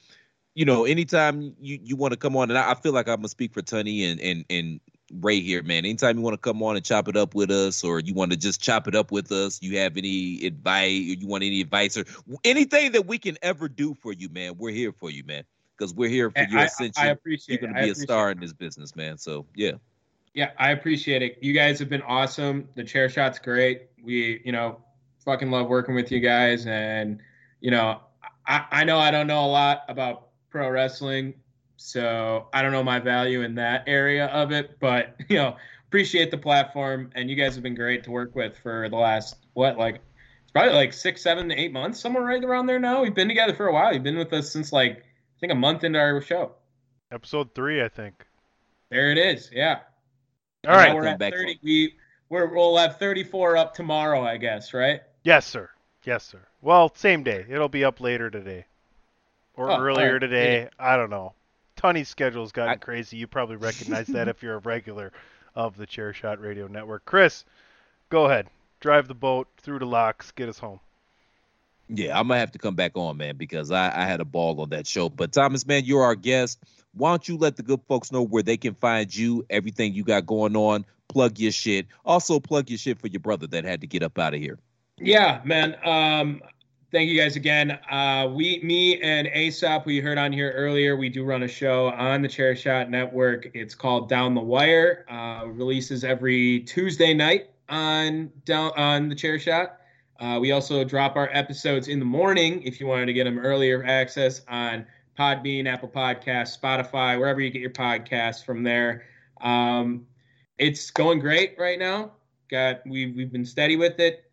You know, anytime you, you want to come on, and I, I feel like I'm gonna speak for Tunney and and and Ray here, man. Anytime you want to come on and chop it up with us, or you want to just chop it up with us, you have any advice, or you want any advice, or anything that we can ever do for you, man, we're here for you, man. Because we're here for And your I- I appreciate You're gonna be a star in this business, man. So yeah. Yeah, I appreciate it. You guys have been awesome. The chair shot's great. We, you know, fucking love working with you guys. And, you know, I, I know I don't know a lot about pro wrestling, so I don't know my value in that area of it, but, you know, appreciate the platform. And you guys have been great to work with for the last, what, like, it's probably like six, seven, eight months, somewhere right around there now. We've been together for a while. You've been with us since, like, I think a month into our show. Episode three, I think. There it is. Yeah. All right. Now we're at 30. We we're, we'll have 34 up tomorrow, I guess, right? Yes, sir. Yes, sir. Well, same day. It'll be up later today, or Oh, earlier alright. today. I don't know. Tunney's schedule's gotten crazy. You probably recognize that if you're a regular of the Chair Shot Radio Network. Chris, go ahead. Drive the boat through the locks. Get us home. Yeah, I'm gonna have to come back on, man, because I, I had a ball on that show. But Thomas, man, you're our guest. Why don't you let the good folks know where they can find you, everything you got going on, plug your shit. Also plug your shit for your brother that had to get up out of here. Yeah, man. Um, thank you guys again. Uh, we, me, and Aesop, we heard on here earlier. We do run a show on the Chair Shot Network. It's called Down the Wire. Uh, releases every Tuesday night on down on the Chair Shot. Uh, we also drop our episodes in the morning if you wanted to get them earlier access on Podbean, Apple Podcasts, Spotify, wherever you get your podcasts from there. Um, it's going great right now. Got we we've been steady with it,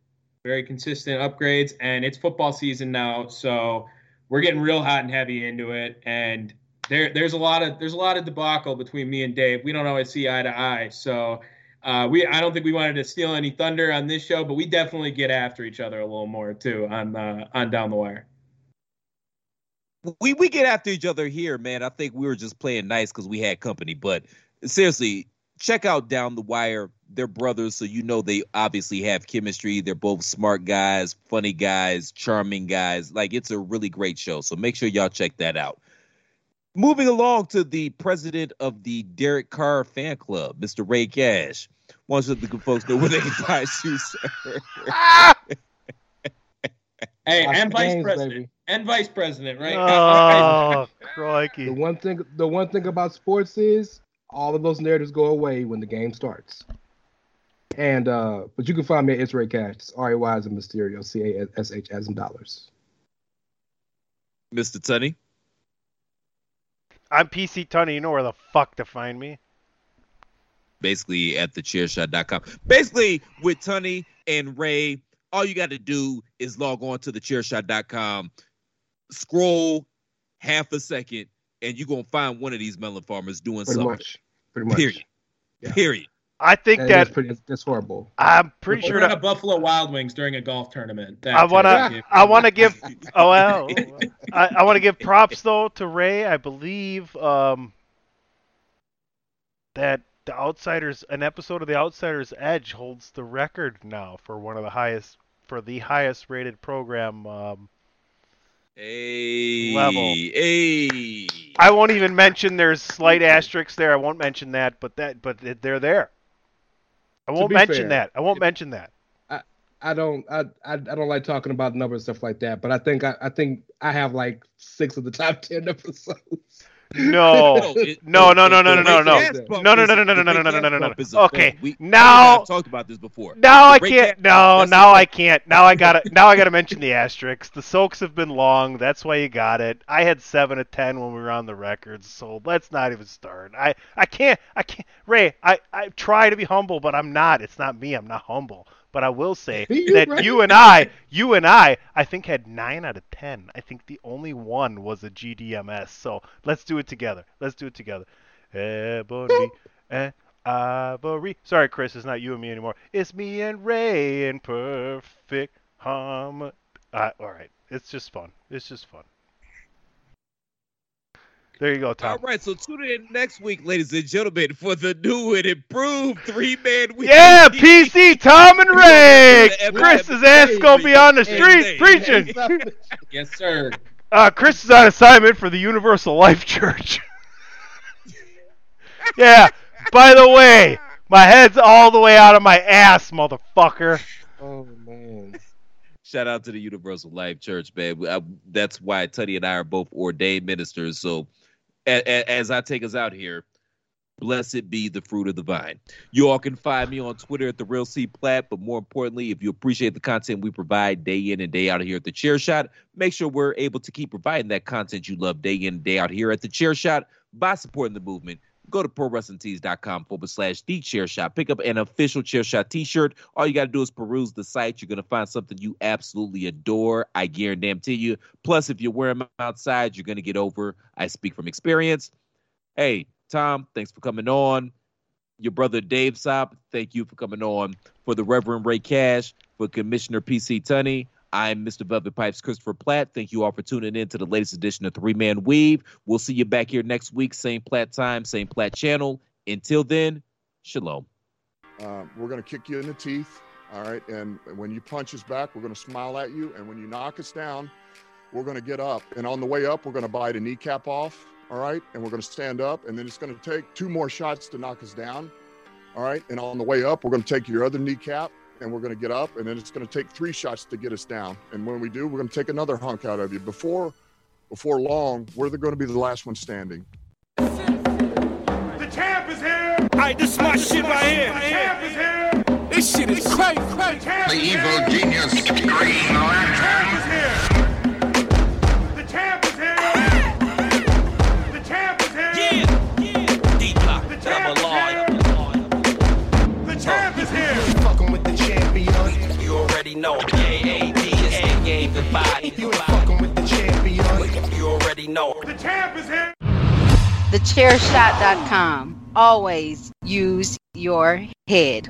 very consistent upgrades, and it's football season now. So we're getting real hot and heavy into it, and there there's a lot of there's a lot of debacle between me and Dave. We don't always see eye to eye, so. Uh, we I don't think we wanted to steal any thunder on this show, but we definitely get after each other a little more too on uh, on down the wire. We we get after each other here, man. I think we were just playing nice because we had company. But seriously, check out Down the Wire. They're brothers, so you know they obviously have chemistry. They're both smart guys, funny guys, charming guys. Like it's a really great show. So make sure y'all check that out. Moving along to the president of the Derek Carr fan club, Mr. Ray Cash. Wants the good folks know where they can buy shoes, sir. Hey, and vice games, president, baby. and vice president, right? Oh, crikey. The one thing, the one thing about sports is all of those narratives go away when the game starts. And uh, but you can find me at It's Ray Cash. It's R A Y as in Mysterio, C A S H as in dollars. Mr. Tunney. I'm PC Tunney. You know where the fuck to find me. basically at thechairshot.com. Basically, with Tunney and Ray, all you got to do is log on to thechairshot.com, scroll half a second, and you're going to find one of these melon farmers doing Pretty something. much. Pretty much. Period. Period. I think That that is pretty. That's horrible. I'm pretty We're sure that a Buffalo Wild Wings during a golf tournament. That I want too. to. I want to give. Oh well. I, I want to give props though to Ray. I believe um, that the Outsiders, an episode of the Outsiders Edge, holds the record now for one of the highest, for the highest rated program um, Hey. level. Hey. I won't even mention there's slight asterisks there. I won't mention that, but that, but they're there. I won't mention fair, that. I won't mention that. I don't. I, I I don't like talking about numbers and stuff like that. But I think I, I think I have like six of the top ten episodes. No, No, it- no, no, no, no, no, the no, no, Ray Gas pump no, no, is- no, no, no, the no, no, Ray no, no, Gas no, no, no. pump is a Okay, thing. We- now, I've talked about this before. now I The Ray can't. Gas- No, that's now the- I can't. Now I gotta. Now I gotta mention the asterisks. The soaks have been long. That's why you got it. I had seven of ten when we were on the records. So let's not even start. I, I can't. I can't. Ray, I, I try to be humble, but I'm not. It's not me. I'm not humble. But I will say You, that Ray. you and I, you and I, I think had nine out of ten. I think the only one was a GDMS. So let's do it together. Let's do it together. Ebony and Ivory. Sorry, Chris, it's not you and me anymore. It's me and Ray in perfect harmony. Uh, all right, it's just fun. It's just fun. There you go, Tom. All right, so tune in next week, ladies and gentlemen, for the new and improved Three Man Weave. Yeah, PC, Tom, and Ray. Hey, Chris's ass hey, gonna be on the hey, street hey, preaching. Yes, sir. Uh, Chris is on assignment for the Universal Life Church. yeah. By the way, my head's all the way out of my ass, motherfucker. Oh man. Shout out to the Universal Life Church, man. I, that's why Tuddy and I are both ordained ministers. So, a, a, as I take us out here, blessed be the fruit of the vine. You all can find me on Twitter at the Real C Plat. But more importantly, if you appreciate the content we provide day in and day out here at the Chair Shot, make sure we're able to keep providing that content you love day in and day out here at the Chair Shot by supporting the movement. Go to prowrestlingtees.com forward slash the chair shot. Pick up an official chair shot t shirt. All you got to do is peruse the site. You're going to find something you absolutely adore. I guarantee you. Plus, if you're wearing them outside, you're going to get over. I speak from experience. Hey, Tom, thanks for coming on. Your brother Dave Sop, thank you for coming on. For the Reverend Ray Cash, for Commissioner PC Tunney, I'm Mr. Velvet Pipes Christopher Platt. Thank you all for tuning in to the latest edition of Three Man Weave. We'll see you back here next week, same Platt time, same Platt channel. Until then, shalom. Uh, we're going to kick you in the teeth. All right. And when you punch us back, we're going to smile at you. And when you knock us down, we're going to get up. And on the way up, we're going to bite a kneecap off. All right. And we're going to stand up. And then it's going to take two more shots to knock us down. All right. And on the way up, we're going to take your other kneecap and we're going to get up. And then it's going to take three shots to get us down. And when we do, we're going to take another hunk out of you. Before, before long, we're going to be the last one standing. The champ is here. Alright, this is my shit right here. The champ is here. This shit is crazy. The evil genius Green Lantern already know. Is the game goodbye. You ain't fucking with the champion. You already know. The champ is here. TheChairShot.com. Always use your head.